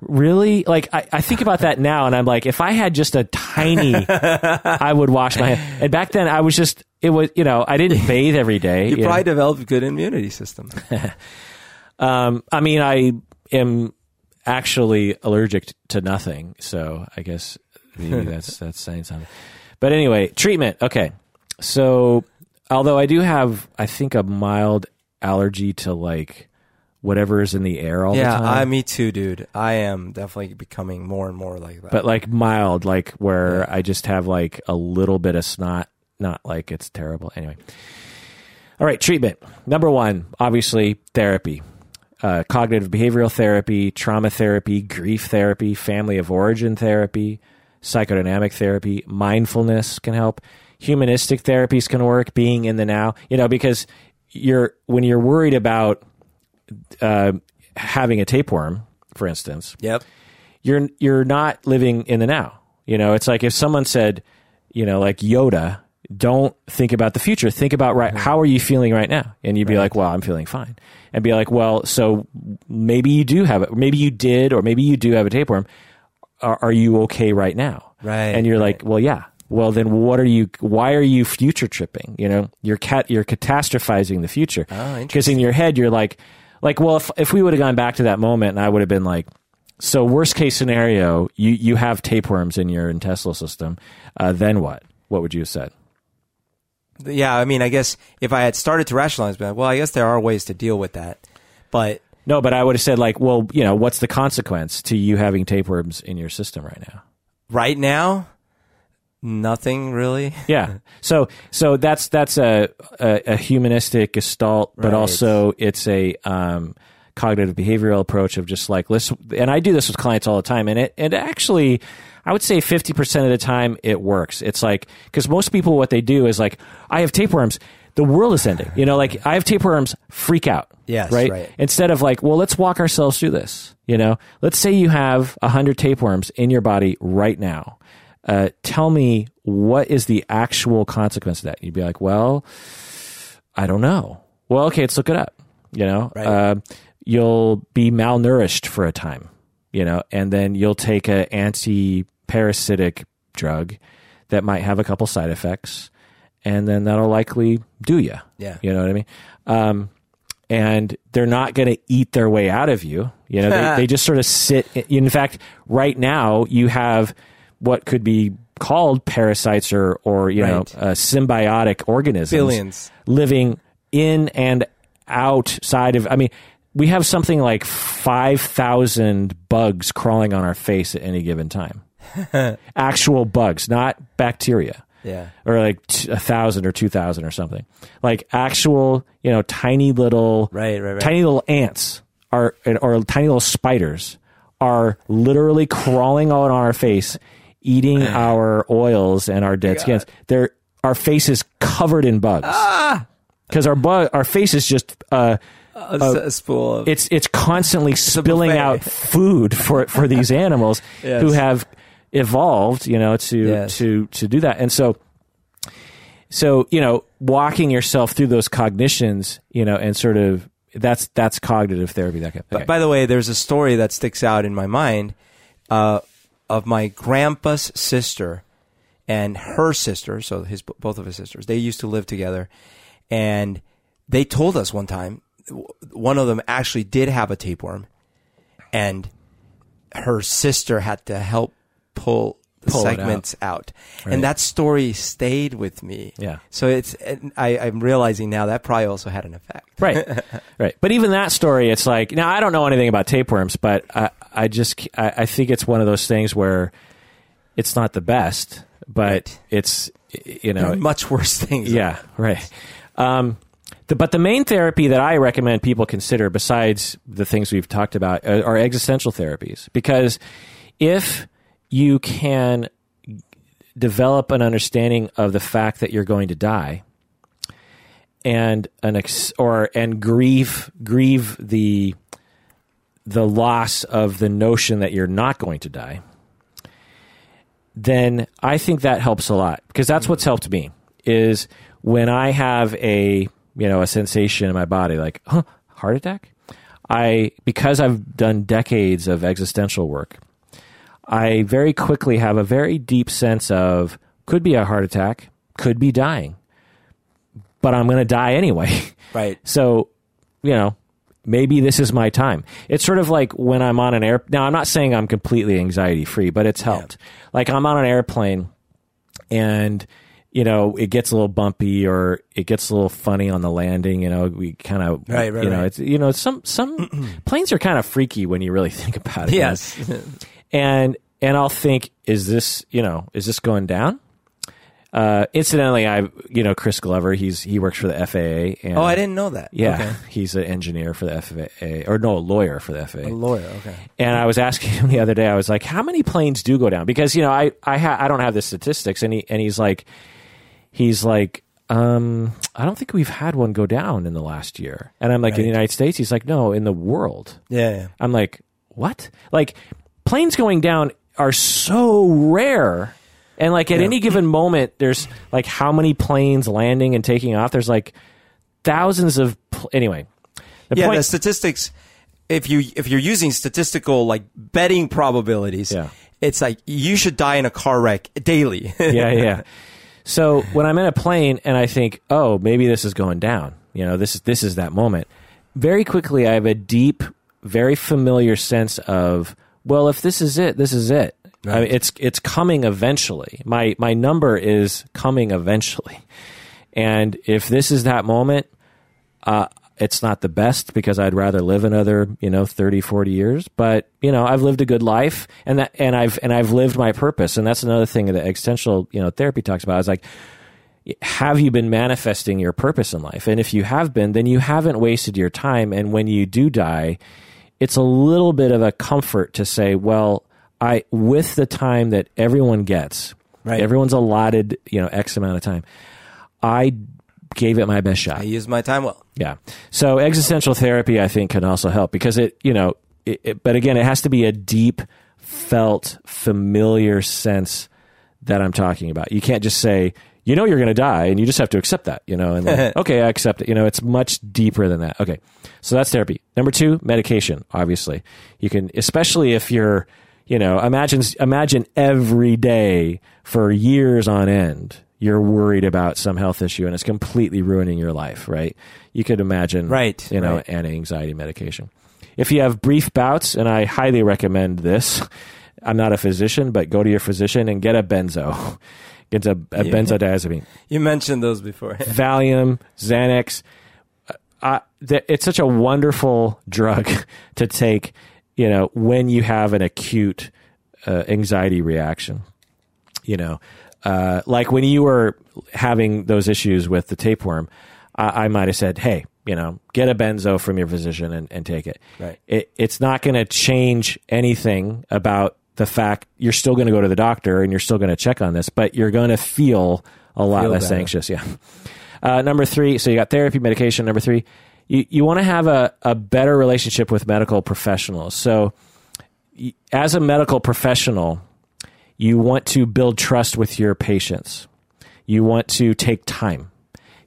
really? Like I, I think about that now, and I'm like, if I had just a tiny, I would wash my hands. And back then, I was just it was you know I didn't bathe every day. you you know. probably developed a good immunity system. Um, I mean, I am actually allergic to nothing, so I guess maybe that's that's saying something. But anyway, treatment. Okay, so although I do have, I think, a mild allergy to like whatever is in the air all yeah, the time. I, me too, dude. I am definitely becoming more and more like that. but like mild, like where I just have like a little bit of snot, not like it's terrible. Anyway. All right, treatment. Number one, obviously, therapy. Uh, cognitive behavioral therapy, trauma therapy, grief therapy, family of origin therapy, psychodynamic therapy, mindfulness can help. Humanistic therapies can work, being in the now, you know, because you're, when you're worried about uh, having a tapeworm, for instance, yep. you're you're not living in the now. You know, it's like if someone said, you know, like Yoda, don't think about the future. Think about right. How are you feeling right now? And you'd be like, well, I'm feeling fine. And be like, well, so maybe you do have it. Maybe you did, or maybe you do have a tapeworm. Are, are you okay right now? Right, And you're right. like, well, yeah. Well, then what are you? Why are you future tripping? You know, you're cat. You're catastrophizing the future. Oh, Because in your head, you're like, like, well, if if we would have gone back to that moment, and I would have been like, so worst case scenario, you you have tapeworms in your intestinal system. Uh, then what? What would you have said? Yeah, I mean, I guess if I had started to rationalize, well, I guess there are ways to deal with that. But No, but I would have said like, well, you know, what's the consequence to you having tapeworms in your system right now? right now, Nothing really. Yeah. So so that's that's a a, a humanistic gestalt, but Right. also it's a um, cognitive behavioral approach of just like let's. And I do this with clients all the time, and it and actually. I would say 50% of the time it works. It's like, because most people, what they do is like, I have tapeworms. The world is ending. You know, like I have tapeworms, freak out. Yes, Right? right. Instead of like, well, let's walk ourselves through this. You know, let's say you have 100 tapeworms in your body right now uh, tell me what is the actual consequence of that? You'd be like, well, I don't know. Well, okay, let's look it up. You know, Right. uh, you'll be malnourished for a time. You know, and then you'll take a anti-parasitic drug that might have a couple side effects, and then that'll likely do you. Yeah. you know what I mean. Um, and they're not going to eat their way out of you. You know, they, they just sort of sit. In fact, right now you have what could be called parasites or, or you know, Right. uh, symbiotic organisms Billions. living in and outside of. I mean, we have something like five thousand bugs crawling on our face at any given time. Actual bugs, not bacteria Yeah. or like t- a thousand or two thousand or something. Like actual, you know, tiny little, Right, right, right. tiny little ants are or tiny little spiders are literally crawling on our face, eating our oils and our dead skins. They're our face is covered in bugs Ah! because our bug, our face is just. Uh, A, spool of. it's it's constantly spilling out food for for these animals Yes. who have evolved, you know, to Yes. to to do that. And so so, you know, walking yourself through those cognitions, you know, and sort of that's that's cognitive therapy that kind But okay. by the way, there's a story that sticks out in my mind uh, of my grandpa's sister and her sister. So his both of his sisters. They used to live together, and they told us one time one of them actually did have a tapeworm, and her sister had to help pull the Pull it out. segments out, Right. and that story stayed with me. Yeah. So it's and I, I'm realizing now that probably also had an effect. right right but even that story it's like now i don't know anything about tapeworms but i i just i, I think it's one of those things where it's not the best but it's you know are much worse things. Yeah, right. Um, the, but the main therapy that I recommend people consider, besides the things we've talked about, uh, are existential therapies. Because if you can develop an understanding of the fact that you're going to die, and an ex- or and grieve grieve the the loss of the notion that you're not going to die, then I think that helps a lot because that's what's helped me is when I have a you know a sensation in my body like huh, heart attack. I because I've done decades of existential work, I very quickly have a very deep sense of could be a heart attack, could be dying, but I'm going to die anyway. Right. So, you know, maybe this is my time. It's sort of like when I'm on an air. Now, I'm not saying I'm completely anxiety free, but it's helped. Like I'm on an airplane and, you know, it gets a little bumpy or it gets a little funny on the landing. You know, we kind of, Right, right, you know, right. it's, you know, some, some planes are kind of freaky when you really think about it. Yes. And, and I'll think, is this, you know, is this going down? Uh, incidentally, I, you know, Chris Glover, he's, he works for the FAA. And oh, I didn't know that. yeah, Okay. he's an engineer for the FAA, or no, a lawyer for the FAA. A lawyer. Okay. And I was asking him the other day. I was like, "How many planes do go down?" Because you know, I I ha- I don't have the statistics, and he and he's like, he's like, um, I don't think we've had one go down in the last year. And I'm like, in the United States, he's like, no, in the world. Yeah. yeah. I'm like, what? Like, planes going down are so rare. And like at any given moment, there's like how many planes landing and taking off? There's like thousands of. Pl- anyway, the yeah, point. the statistics. If you if you're using statistical like betting probabilities, Yeah. it's like you should die in a car wreck daily. yeah, yeah. So when I'm in a plane and I think, oh, maybe this is going down, you know, this is this is that moment. Very quickly, I have a deep, very familiar sense of, well, if this is it, this is it. I mean, it's it's coming eventually. My my number is coming eventually, and if this is that moment, uh, it's not the best because I'd rather live another, you know, 30, 40 years, but you know, I've lived a good life and that, and I've, and I've lived my purpose. And that's another thing that existential, you know, therapy talks about is like, have you been manifesting your purpose in life? And if you have been, then you haven't wasted your time. And when you do die, it's a little bit of a comfort to say, well, I, with the time that everyone gets, Right. everyone's allotted, you know, X amount of time. I gave it my best shot. I use my time well. Yeah. So existential therapy, I think, can also help because it, you know, it, it, but again, it has to be a deep, felt, familiar sense that I'm talking about. You can't just say, you know, you're going to die, and you just have to accept that, you know, and like, okay, I accept it. You know, it's much deeper than that. Okay. So that's therapy. Number two, medication, obviously. You can, especially if you're, you know, imagine, imagine every day for years on end, you're worried about some health issue and it's completely ruining your life, right? You could imagine, Right, you know, right. anti-anxiety medication. If you have brief bouts, and I highly recommend this, I'm not a physician, but go to your physician and get a benzo, get a, a Yeah. benzodiazepine, You mentioned those before. Valium, Xanax. Uh, it's such a wonderful drug to take, you know, when you have an acute uh, anxiety reaction. You know, uh, like when you were having those issues with the tapeworm, I, I might have said, "Hey, you know, get a benzo from your physician and, and take it." Right. It, it's not going to change anything about the fact you're still going to go to the doctor and you're still going to check on this, but you're going to feel a lot Feel less better. anxious. Yeah. Uh, number three, so you got therapy, medication. Number three, you, you want to have a, a better relationship with medical professionals. So, as a medical professional, you want to build trust with your patients. You want to take time.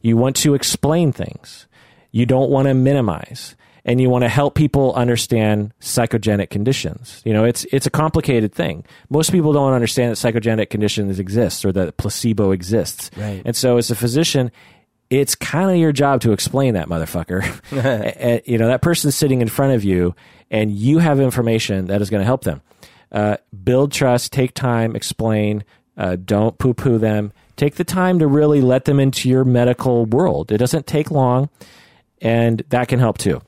You want to explain things. You don't want to minimize. And you want to help people understand psychogenic conditions. You know, it's it's a complicated thing. Most people don't understand that psychogenic conditions exist or that placebo exists. Right. And so as a physician, it's kind of your job to explain that motherfucker. And, you know, that person's sitting in front of you and you have information that is going to help them. Uh, build trust, take time, explain, uh, don't poo poo them. Take the time to really let them into your medical world. It doesn't take long, and that can help too.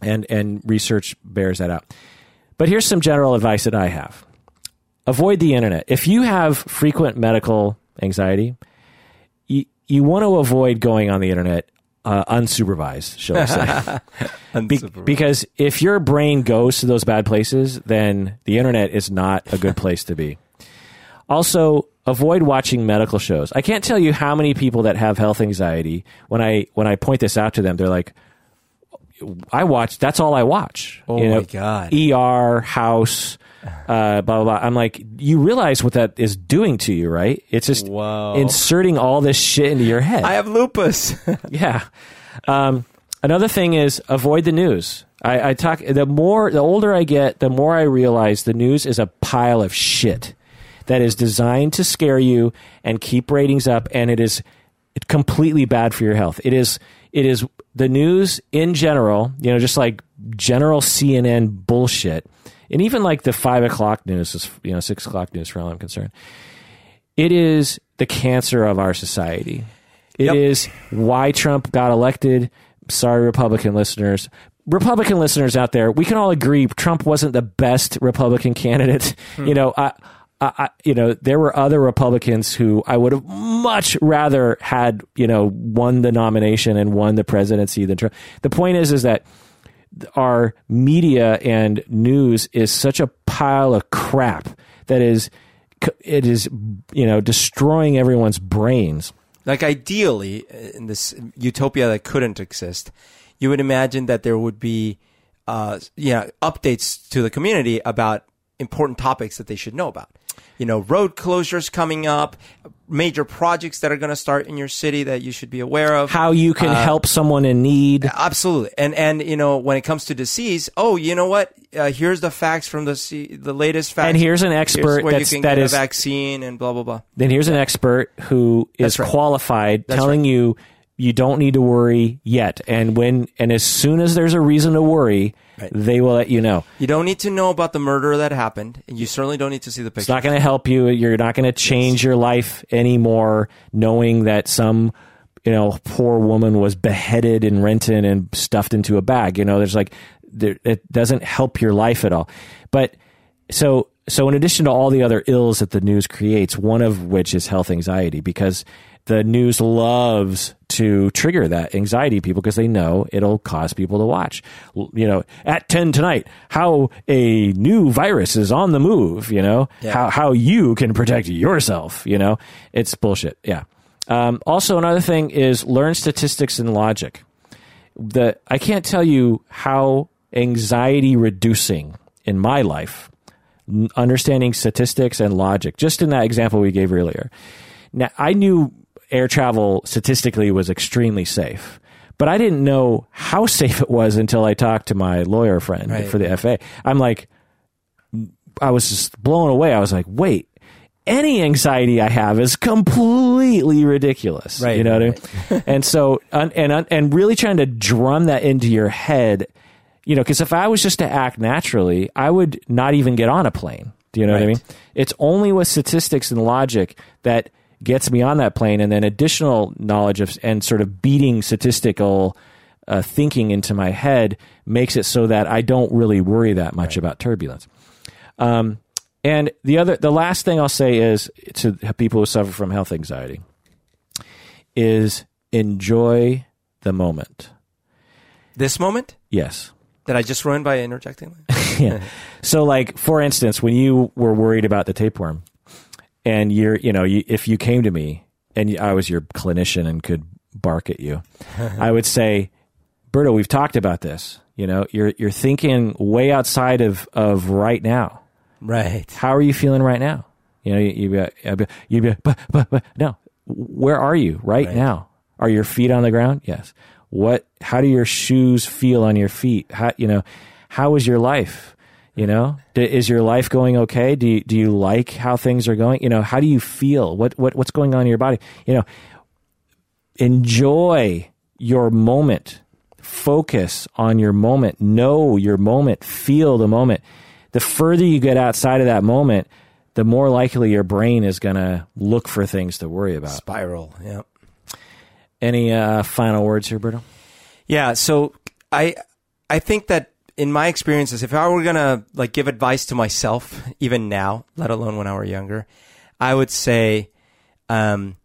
And, and research bears that out. But here's some general advice that I have avoid the internet. If you have frequent medical anxiety, you, want to avoid going on the internet uh, unsupervised, shall we say. Be- because if your brain goes to those bad places, then the internet is not a good place to be. Also, avoid watching medical shows. I can't tell you how many people that have health anxiety when I when I point this out to them, they're like, "I watch. That's all I watch." Oh You my God. ER, House, uh, blah blah blah. I'm like, you realize what that is doing to you, right? It's just Wow. inserting all this shit into your head. I have lupus. Yeah. Um, another thing is avoid the news. I, I talk the more the older I get, the more I realize the news is a pile of shit that is designed to scare you and keep ratings up, and it is completely bad for your health. It is it is the news in general, you know, just like general CNN bullshit, and even like the five o'clock news is you know six o'clock news for all I'm concerned. It is the cancer of our society. It is Yep. why Trump got elected. Sorry, Republican listeners. Republican listeners out there, we can all agree Trump wasn't the best Republican candidate. You know, I, I, I, you know, there were other Republicans who I would have much rather had, you know, won the nomination and won the presidency than Trump. The point is, is that our media and news is such a pile of crap that is, it is, you know, destroying everyone's brains. like ideally in this utopia that couldn't exist you would imagine that there would be uh yeah updates to the community about important topics that they should know about you know road closures coming up major projects that are going to start in your city that you should be aware of How you can help someone in need. Absolutely, and and you know when it comes to disease, oh, you know what? Uh, here's the facts from the C- the latest facts. And here's an expert Here's that's- you can that get is- a vaccine and blah blah blah. Then here's an expert who is right. qualified That's telling you you don't need to worry yet. And when and as soon as there's a reason to worry, Right. they will let you know. You don't need to know about the murder that happened, and you certainly don't need to see the picture. It's not going to help you. You're not going to change your life anymore knowing that some you know, poor woman was beheaded in Renton and stuffed into a bag. You know, there's like, there, it doesn't help your life at all. But so, so in addition to all the other ills that the news creates, one of which is health anxiety because the news loves to trigger that anxiety people because they know it'll cause people to watch. You know, at 10 tonight, how a new virus is on the move, you know, Yeah. how, how you can protect yourself, you know, it's bullshit. Yeah. Um, also, another thing is learn statistics and logic. The I can't tell you how anxiety reducing in my life, understanding statistics and logic. Just in that example we gave earlier. Now, I knew air travel statistically was extremely safe, but I didn't know how safe it was until I talked to my lawyer friend Right. for the FA. I'm like, I was just blown away. I was like, wait, any anxiety I have is completely ridiculous. Right, You know what right, I mean? and so, and, and, and really trying to drum that into your head, you know, because if I was just to act naturally, I would not even get on a plane. Do you know what I mean? It's only with statistics and logic that gets me on that plane, and then additional knowledge of and sort of beating statistical uh, thinking into my head makes it so that I don't really worry that much about turbulence. Um, and the other, the last thing I'll say is to people who suffer from health anxiety is enjoy the moment. This moment Yes. that I just ruined by interjecting. yeah. So, like for instance, when you were worried about the tapeworm, and you're, you know, you, if you came to me and I was your clinician and could bark at you, I would say, Berto, we've talked about this. You know, you're you're thinking way outside of of right now. right. How are you feeling right now? You know, you, you'd be, you'd be, but, but, but, no. Where are you right, Right. now? Are your feet on the ground? Yes. What? How do your shoes feel on your feet? How you know? How is your life? You know, D- is your life going okay? Do you, do you like how things are going? You know, how do you feel? What what what's going on in your body? You know, enjoy your moment. Focus on your moment. Know your moment. Feel the moment. The further you get outside of that moment, the more likely your brain is going to look for things to worry about. Spiral. Yeah. Any uh, final words here, Berto? Yeah, so I I think that in my experiences, if I were gonna like give advice to myself, even now, let alone when I were younger, I would say, um,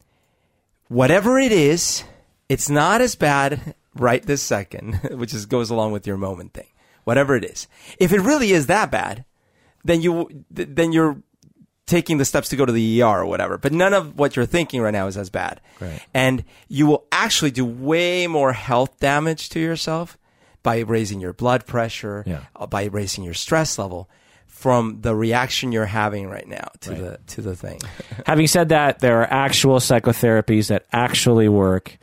whatever it is, it's not as bad right this second, which is goes along with your moment thing. Whatever it is, if it really is that bad, then you th- then you're taking the steps to go to the ER or whatever. But none of what you're thinking right now is as bad. Right. And you will actually do way more health damage to yourself by raising your blood pressure, Yeah. uh, by raising your stress level from the reaction you're having right now to the to the thing. Having said that, there are actual psychotherapies that actually work,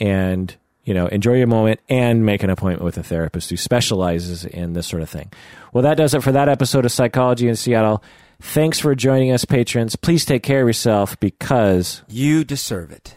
and you know, enjoy your moment and make an appointment with a therapist who specializes in this sort of thing. Well, that does it for that episode of Psychology in Seattle. Thanks for joining us, patrons. Please take care of yourself because you deserve it.